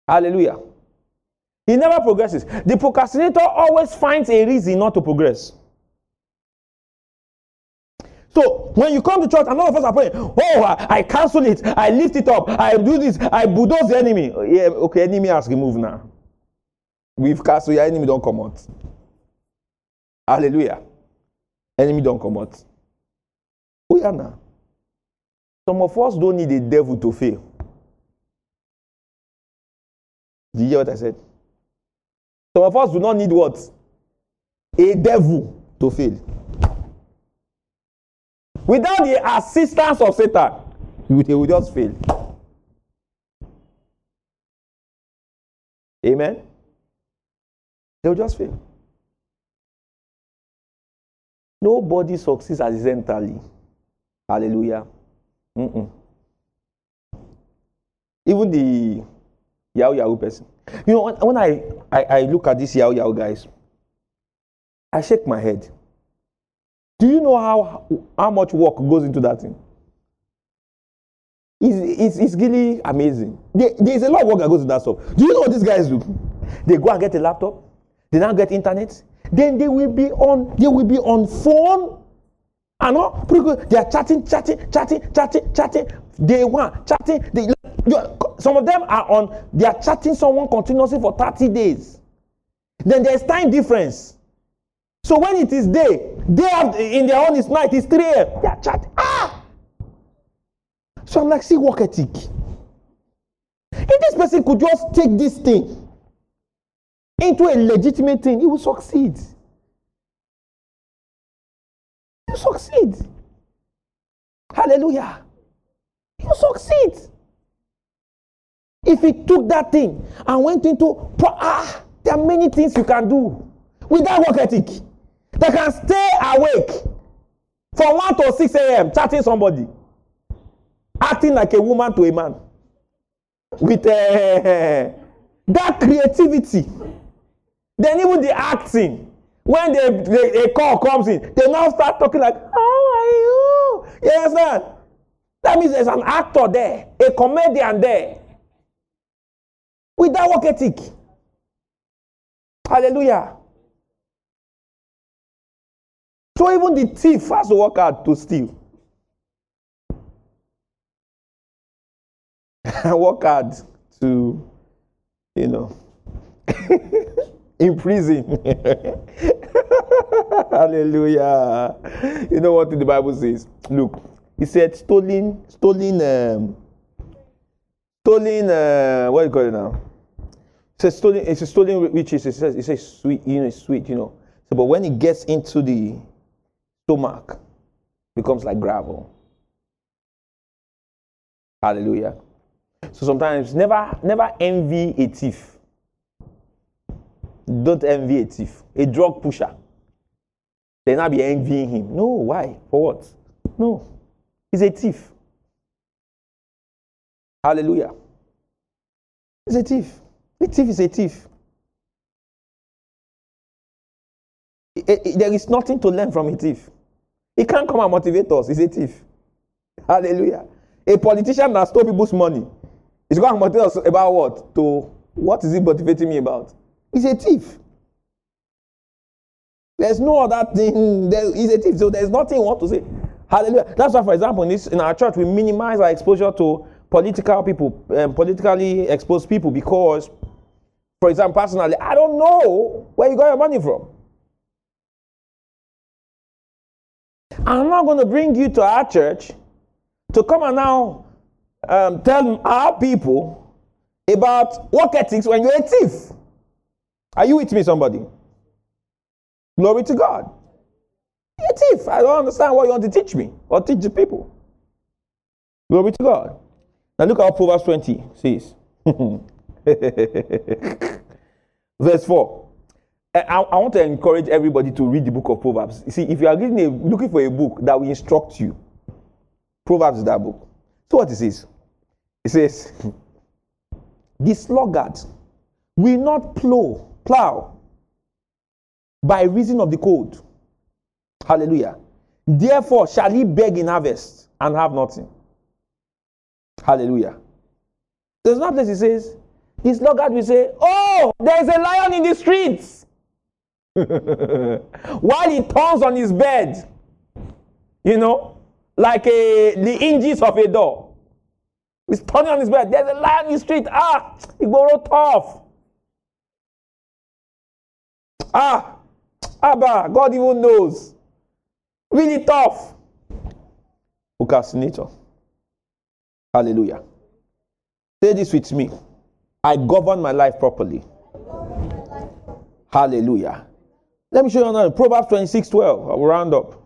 Hallelujah. He never progresses. The procrastinator always finds a reason not to progress. So when you come to church and all of us are praying, oh, I, I cancel it, I lift it up, I do this, I bulldoze the enemy. Yeah, okay, enemy has removed now. We've casted your enemy don't come out. Hallelujah. Enemy don't come out. Oh yeah now. Some of us don't need a devil to fail. Did you hear what I said? Some of us do not need what? A devil to fail. Without the assistance of Satan, they will just fail. Amen. They will just fail. Nobody succeeds accidentally. Hallelujah. Mm-mm. Even the Yahoo Yahoo person. You know, when I, I, I look at these Yahoo Yahoo guys, I shake my head. Do you know how, how much work goes into that thing? It's, it's, it's really amazing. There, there's a lot of work that goes into that stuff. Do you know what these guys do? They go and get a laptop, they now get internet, then they will be on, they will be on phone. I know, they are chatting, chatting, chatting, chatting, chatting. Day one, chatting. They, some of them are on, they are chatting someone continuously for 30 days. Then there's time difference. So when it is day, they have in their own is night, it's 3 a.m. They are chatting. Ah! So I'm like, see work ethic. If this person could just take this thing into a legitimate thing, he will succeed. He will succeed. Hallelujah. He will succeed. If he took that thing and went into, ah, there are many things you can do without work ethic. They can stay awake from 1 to 6 a.m. chatting somebody, acting like a woman to a man with uh, that creativity. Then even the acting, when the, the, a call comes in, they now start talking like, How are you? You understand? That means there's an actor there, a comedian there, with that work ethic. Hallelujah. So even the thief has to work hard to steal. work hard to, you know. in prison. Hallelujah. You know what the Bible says? Look, he said stolen, stolen, um, stolen, uh, what do you call it now? It says stolen, it's a stolen riches. It says, it says sweet, you know, sweet, you know. So, but when it gets into the stomach, becomes like gravel. Hallelujah. So sometimes never, never envy a thief. Don't envy a thief, a drug pusher. Then I'll be envying him. No, why? For what? No. He's a thief. Hallelujah. He's a thief. A thief is a thief. there is nothing to learn from a thief. He can't come and motivate us. He's a thief. Hallelujah. A politician that stole people's money is going to motivate us about what? To what is he motivating me about? He's a thief. There's no other thing. There, he's a thief. So there's nothing you want to say. Hallelujah. That's why, for example, in, this, in our church, we minimize our exposure to political people, um, politically exposed people, because, for example, personally, I don't know where you got your money from. I'm not going to bring you to our church to come and now um, tell our people about work ethics when you're a thief. Are you with me, somebody? Glory to God. You're a thief. I don't understand what you want to teach me or teach the people. Glory to God. Now look at Proverbs 20 says. Verse 4. Eh, I, I, want to encourage everybody to read the book of Proverbs. You see, if you are a, looking for a book that will instruct you, Proverbs is that book. So what it says? It says, The sluggard will not plow, plow by reason of the cold. Hallelujah. Therefore shall he beg in harvest and have nothing. Hallelujah. There's no place he says, the sluggard will say, Oh, there's a lion in the streets. While he turns on his bed, you know, like a, the hinges of a door. He's turning on his bed. There's a lion in the street. Ah, go tough. Ah, Abba, God even knows. Really tough. Procrastinator. Hallelujah. Say this with me. I govern my life properly. Hallelujah. Let me show you another. Proverbs 26 12. I will round up.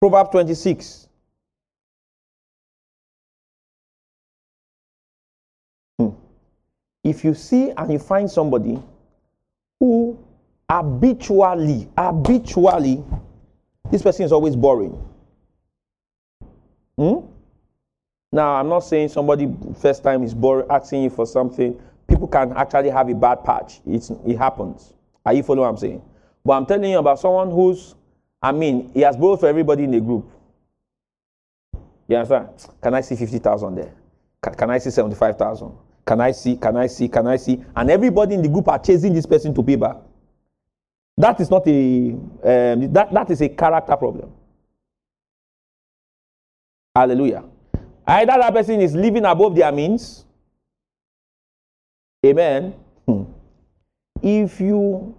Proverbs 26. Hmm. If you see and you find somebody who habitually, habitually, this person is always boring. Hmm? Now, I'm not saying somebody first time is boring, asking you for something. People can actually have a bad patch. It's, it happens. Are you following what I'm saying? But I'm telling you about someone who's, I mean, he has borrowed for everybody in the group. You understand? Can I see 50,000 there? Can, can I see 75,000? Can I see, can I see, can I see? And everybody in the group are chasing this person to pay back. That is not a, um, that, that is a character problem. Hallelujah. Either that person is living above their means. Amen. Hmm if you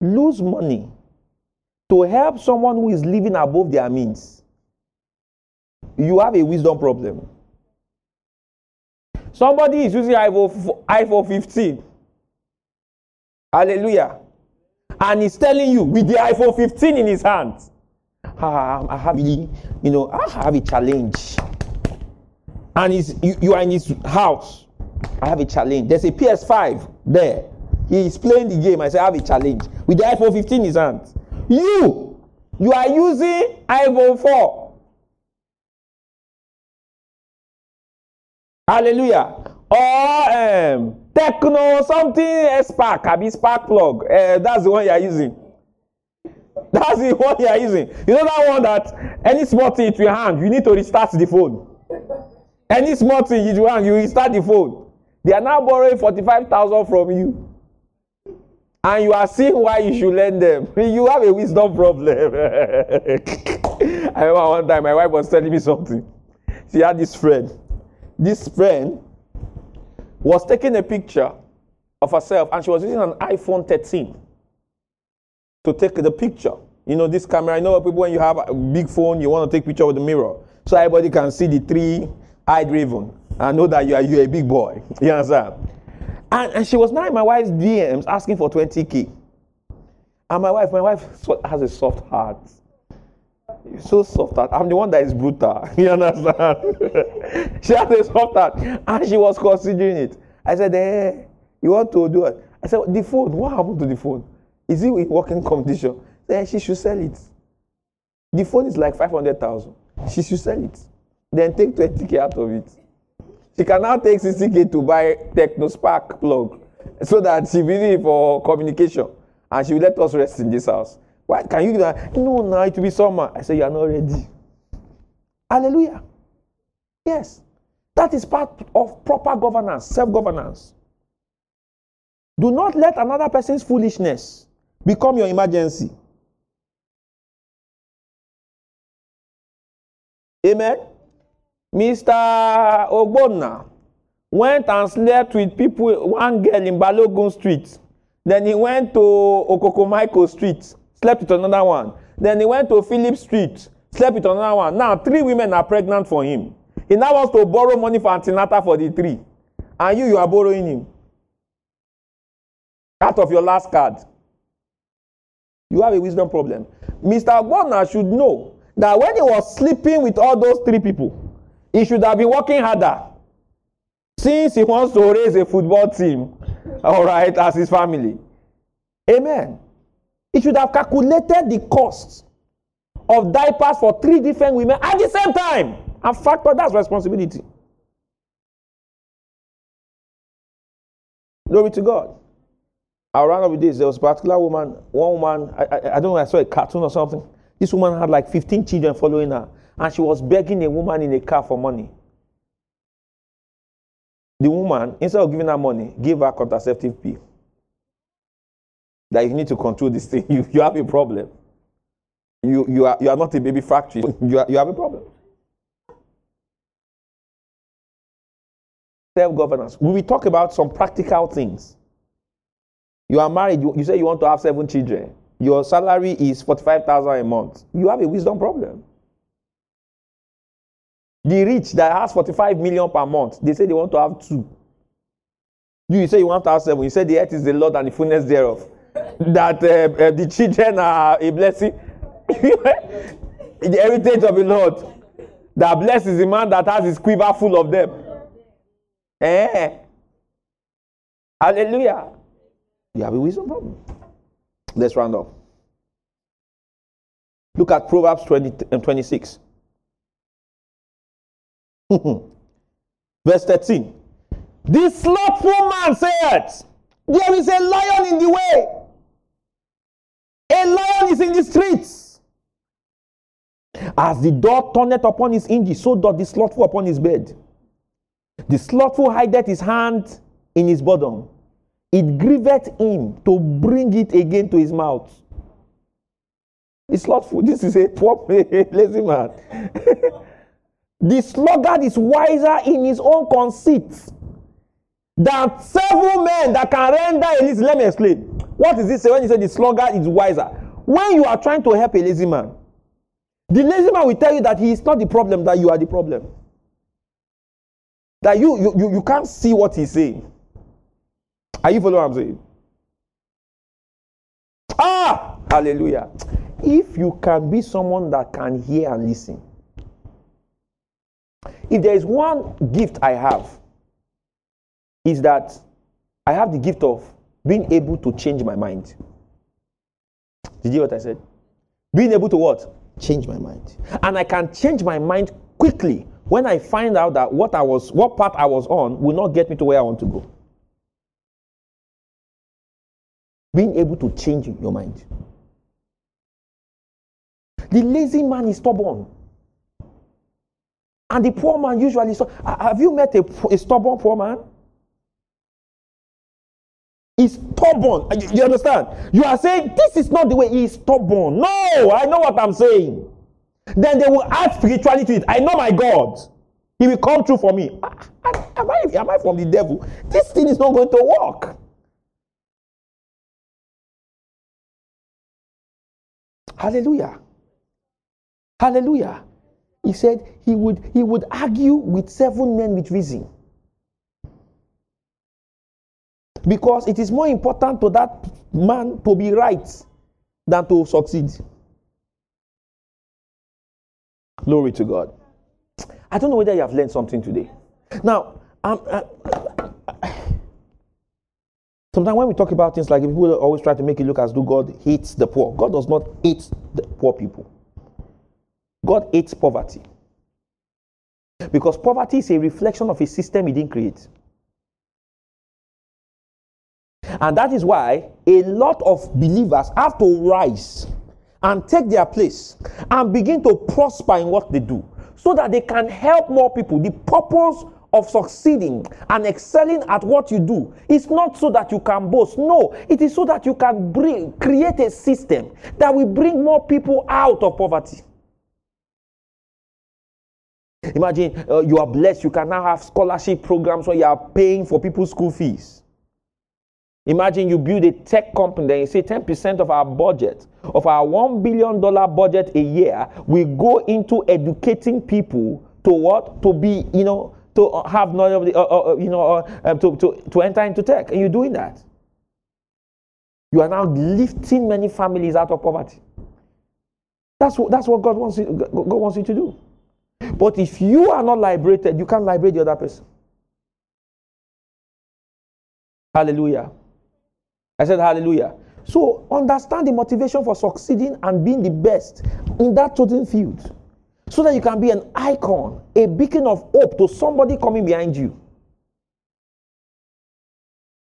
lose money to help someone who is living above their means, you have a wisdom problem. Somebody is using iPhone, iPhone 15. Hallelujah. And he's telling you with the iPhone 15 in his hand, ah, I have you know, I have a challenge. And he's, you, you are in his house. I have a challenge. There's a PS5 there. He is playing the game. I say, I have a challenge. With the iPhone 15 in his hand. You, you are using iPhone 4. Hallelujah. Or um, Techno something Spark, Abi Spark plug. Uh, that's the one you are using. That's the one you are using. You know that one that any small thing to your hand, you need to restart the phone. Any small thing you do hand, you restart the phone. They are now borrowing 45,000 from you and you are seeing why you should lend them. You have a wisdom problem. I remember one time my wife was telling me something. She had this friend. This friend was taking a picture of herself and she was using an iPhone 13 to take the picture. You know, this camera, I know people when you have a big phone, you want to take picture with the mirror. So everybody can see the three eyed raven and know that you are you a big boy. You understand? And, and she was now in my wife's DMs asking for 20k. And my wife, my wife has a soft heart. So soft heart. I'm the one that is brutal. You understand? she has a soft heart. And she was considering it. I said, eh, you want to do it? I said, the phone, what happened to the phone? Is it in working condition? Then she should sell it. The phone is like 500,000. She should sell it. Then take 20k out of it. She can now take 60k to buy Tecno Spark plug so that she will it for communication and she will let us rest in this house. Why can you do that? No, no, it will be summer. I say you are not ready. Hallelujah. Yes. That is part of proper governance, self-governance. Do not let another person's foolishness become your emergency. Amen. Mr. Ogbonna went and slept with people, one girl in Balogun Street. Then he went to Okokomaiko Street, slept with another one. Then he went to Philip Street, slept with another one. Now, three women are pregnant for him. He now wants to borrow money for antenatal for the three. And you, you are borrowing him. Out of your last card. You have a wisdom problem. Mr. Ogbonna should know that when he was sleeping with all those three people, he should have been working harder. Since he wants to raise a football team, all right, as his family. Amen. He should have calculated the cost of diapers for three different women at the same time and factor that's responsibility. Glory to God. Around of this, there was a particular woman, one woman, I, I, I don't know, I saw a cartoon or something. This woman had like 15 children following her, and she was begging a woman in a car for money. The woman, instead of giving her money, gave her contraceptive pill. That you need to control this thing. You, you have a problem. You, you, are, you are not a baby factory. You, are, you have a problem. Self governance. We will talk about some practical things. You are married, you, you say you want to have seven children. Your salary is 45,000 a month. You have a wisdom problem. The rich that has 45 million per month, they say they want to have two. You, you say you want to have seven. You say the earth is the Lord and the fullness thereof. that uh, uh, the children are a blessing. the heritage of the Lord. That blesses the man that has his quiver full of them. Eh? Hallelujah. You have a wisdom problem. Let's round up. Look at Proverbs 20 and um, 26. Verse 13. The slothful man said, There is a lion in the way. A lion is in the streets. As the dog turneth upon his hinges, so doth the slothful upon his bed. The slothful hideth his hand in his bosom. It grieveth him to bring it again to his mouth. It's slothful. This is a poor, lazy man. The sluggard is wiser in his own conceit than several men that can render a lazy. Let me explain. What is this when you say the sluggard is wiser? When you are trying to help a lazy man, the lazy man will tell you that he is not the problem, that you are the problem. That you you, you, you can't see what he's saying. Are you following what I'm saying? Ah, hallelujah. If you can be someone that can hear and listen, if there is one gift I have, is that I have the gift of being able to change my mind. Did you hear what I said? Being able to what? Change my mind. And I can change my mind quickly when I find out that what I was, what path I was on will not get me to where I want to go. Being able to change your mind. The lazy man is stubborn. And the poor man usually, so, have you met a, a stubborn poor man? He's stubborn. You, you understand? You are saying this is not the way he is stubborn. No, I know what I'm saying. Then they will add spirituality to it. I know my God. He will come true for me. Ah, ah, am I, am I from the devil? This thing is not going to work. Hallelujah. Hallelujah. He said he would he would argue with seven men with reason. Because it is more important to that man to be right than to succeed. Glory to God. I don't know whether you have learned something today. Now, sometimes when we talk about things like people always try to make it look as though God hates the poor. God does not hate the poor people. God hates poverty. Because poverty is a reflection of a system he didn't create. And that is why a lot of believers have to rise and take their place and begin to prosper in what they do so that they can help more people. The purpose of succeeding and excelling at what you do is not so that you can boast. No, it is so that you can bring create a system that will bring more people out of poverty. Imagine uh, you are blessed, you can now have scholarship programs where you are paying for people's school fees. Imagine you build a tech company, then you say 10% of our budget, of our $1 billion budget a year, we go into educating people to what? To be, you know, to have knowledge of the, uh, uh, uh you know, uh, um, to, to, to enter into tech. And you're doing that. You are now lifting many families out of poverty. That's what, that's what God wants, you, God wants you to do. But if you are not liberated, you can't liberate the other person. Hallelujah. I said hallelujah. So understand the motivation for succeeding and being the best in that chosen field. So that you can be an icon, a beacon of hope to somebody coming behind you.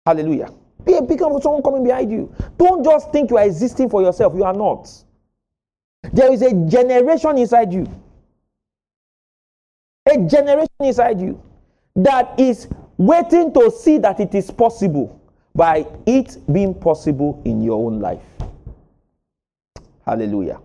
Hallelujah. Be a beacon of someone coming behind you. Don't just think you are existing for yourself. You are not. There is a generation inside you a generation inside you that is waiting to see that it is possible by it being possible in your own life. Hallelujah.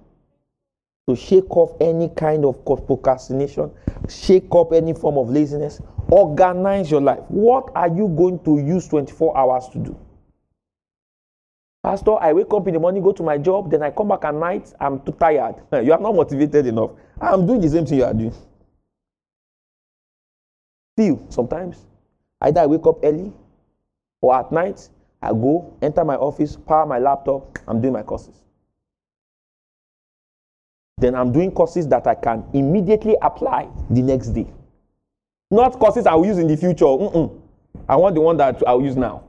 To shake off any kind of procrastination, shake up any form of laziness, organize your life. What are you going to use 24 hours to do? Pastor, I wake up in the morning, go to my job, then I come back at night, I'm too tired. You are not motivated enough. I'm doing the same thing you are doing. Still, sometimes, either I wake up early or at night, I go, enter my office, power my laptop, I'm doing my courses. Then I'm doing courses that I can immediately apply the next day. Not courses I will use in the future. Mm-mm. I want the one that I'll use now.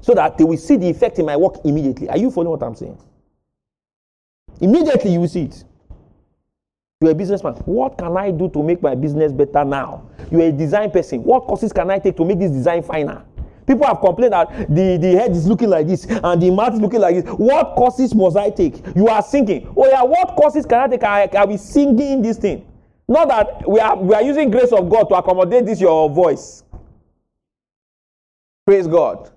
So that they will see the effect in my work immediately. Are you following what I'm saying? Immediately you will see it. You're a businessman. What can I do to make my business better now? You're a design person. What courses can I take to make this design finer? People have complained that the, the head is looking like this and the mouth is looking like this. What courses must I take? You are singing. Oh, yeah, what courses can I take? I, I be singing this thing. Not that we are, we are using grace of God to accommodate this your voice. Praise God.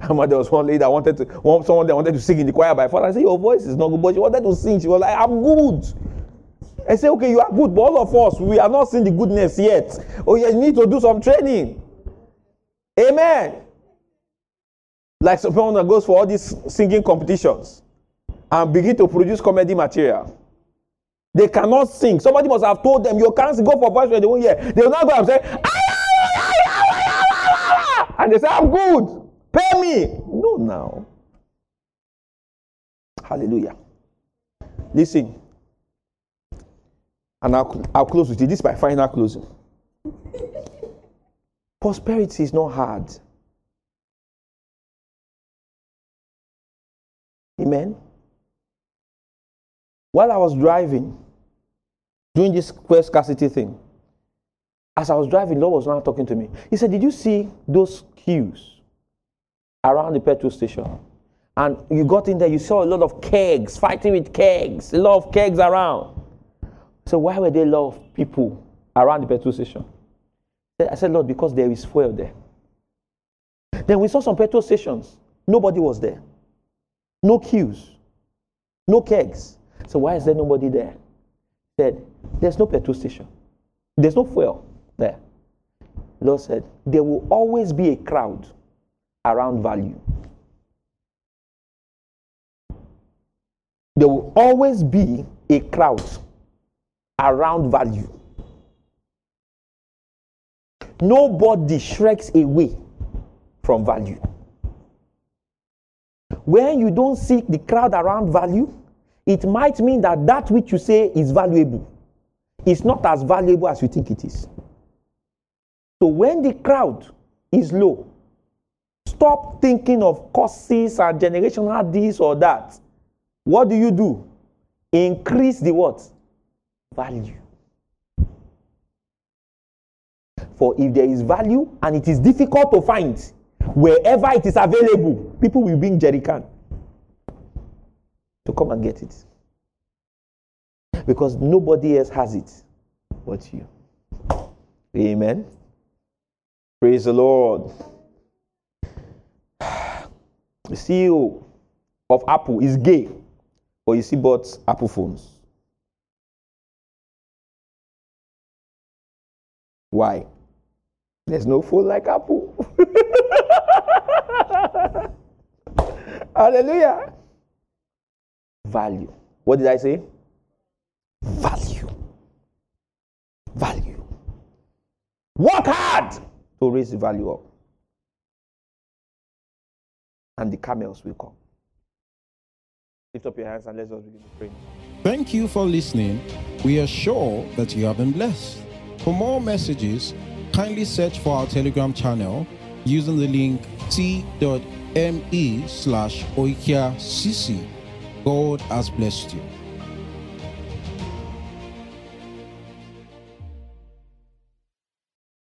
there was one lady that wanted to, one, someone that wanted to sing in the choir by father. I said, Your voice is not good, but she wanted to sing. She was like, I'm good. I say, okay, you are good, but all of us, we are not seeing the goodness yet. Oh, you need to do some training. Amen. Like someone that goes for all these singing competitions and begin to produce comedy material. They cannot sing. Somebody must have told them, you can't go for voice they won't hear. They will not go and say, and they say, I'm good. Pay me. No, now. Hallelujah. Listen, and I'll, I'll close with it. This is my final closing. Prosperity is not hard. Amen. While I was driving, doing this quest scarcity thing, as I was driving, Lord was now talking to me. He said, Did you see those queues around the petrol station? And you got in there, you saw a lot of kegs, fighting with kegs, a lot of kegs around. So why were there a lot of people around the petrol station? I said, Lord, because there is fuel there. Then we saw some petrol stations. Nobody was there. No queues. No kegs. So why is there nobody there? Said, There's no petrol station. There's no fuel there. Lord said, There will always be a crowd around value. there will always be a crowd around value. Nobody shrinks away from value. When you don't seek the crowd around value, it might mean that that which you say is valuable is not as valuable as you think it is. So when the crowd is low, stop thinking of causes and generational this or that. What do you do? Increase the what? Value. For if there is value and it is difficult to find, wherever it is available, people will bring jerrycan to come and get it. Because nobody else has it but you. Amen. Praise the Lord. The CEO of Apple is gay, but you see, bought Apple phones. Why? There's no food like Apple. Hallelujah. Value. What did I say? Value. Value. Work hard to raise the value up. And the camels will come. Lift up your hands and let's begin to pray. Thank you for listening. We are sure that you have been blessed. For more messages, kindly search for our Telegram channel using the link t.me slash oikiacc. God has blessed you.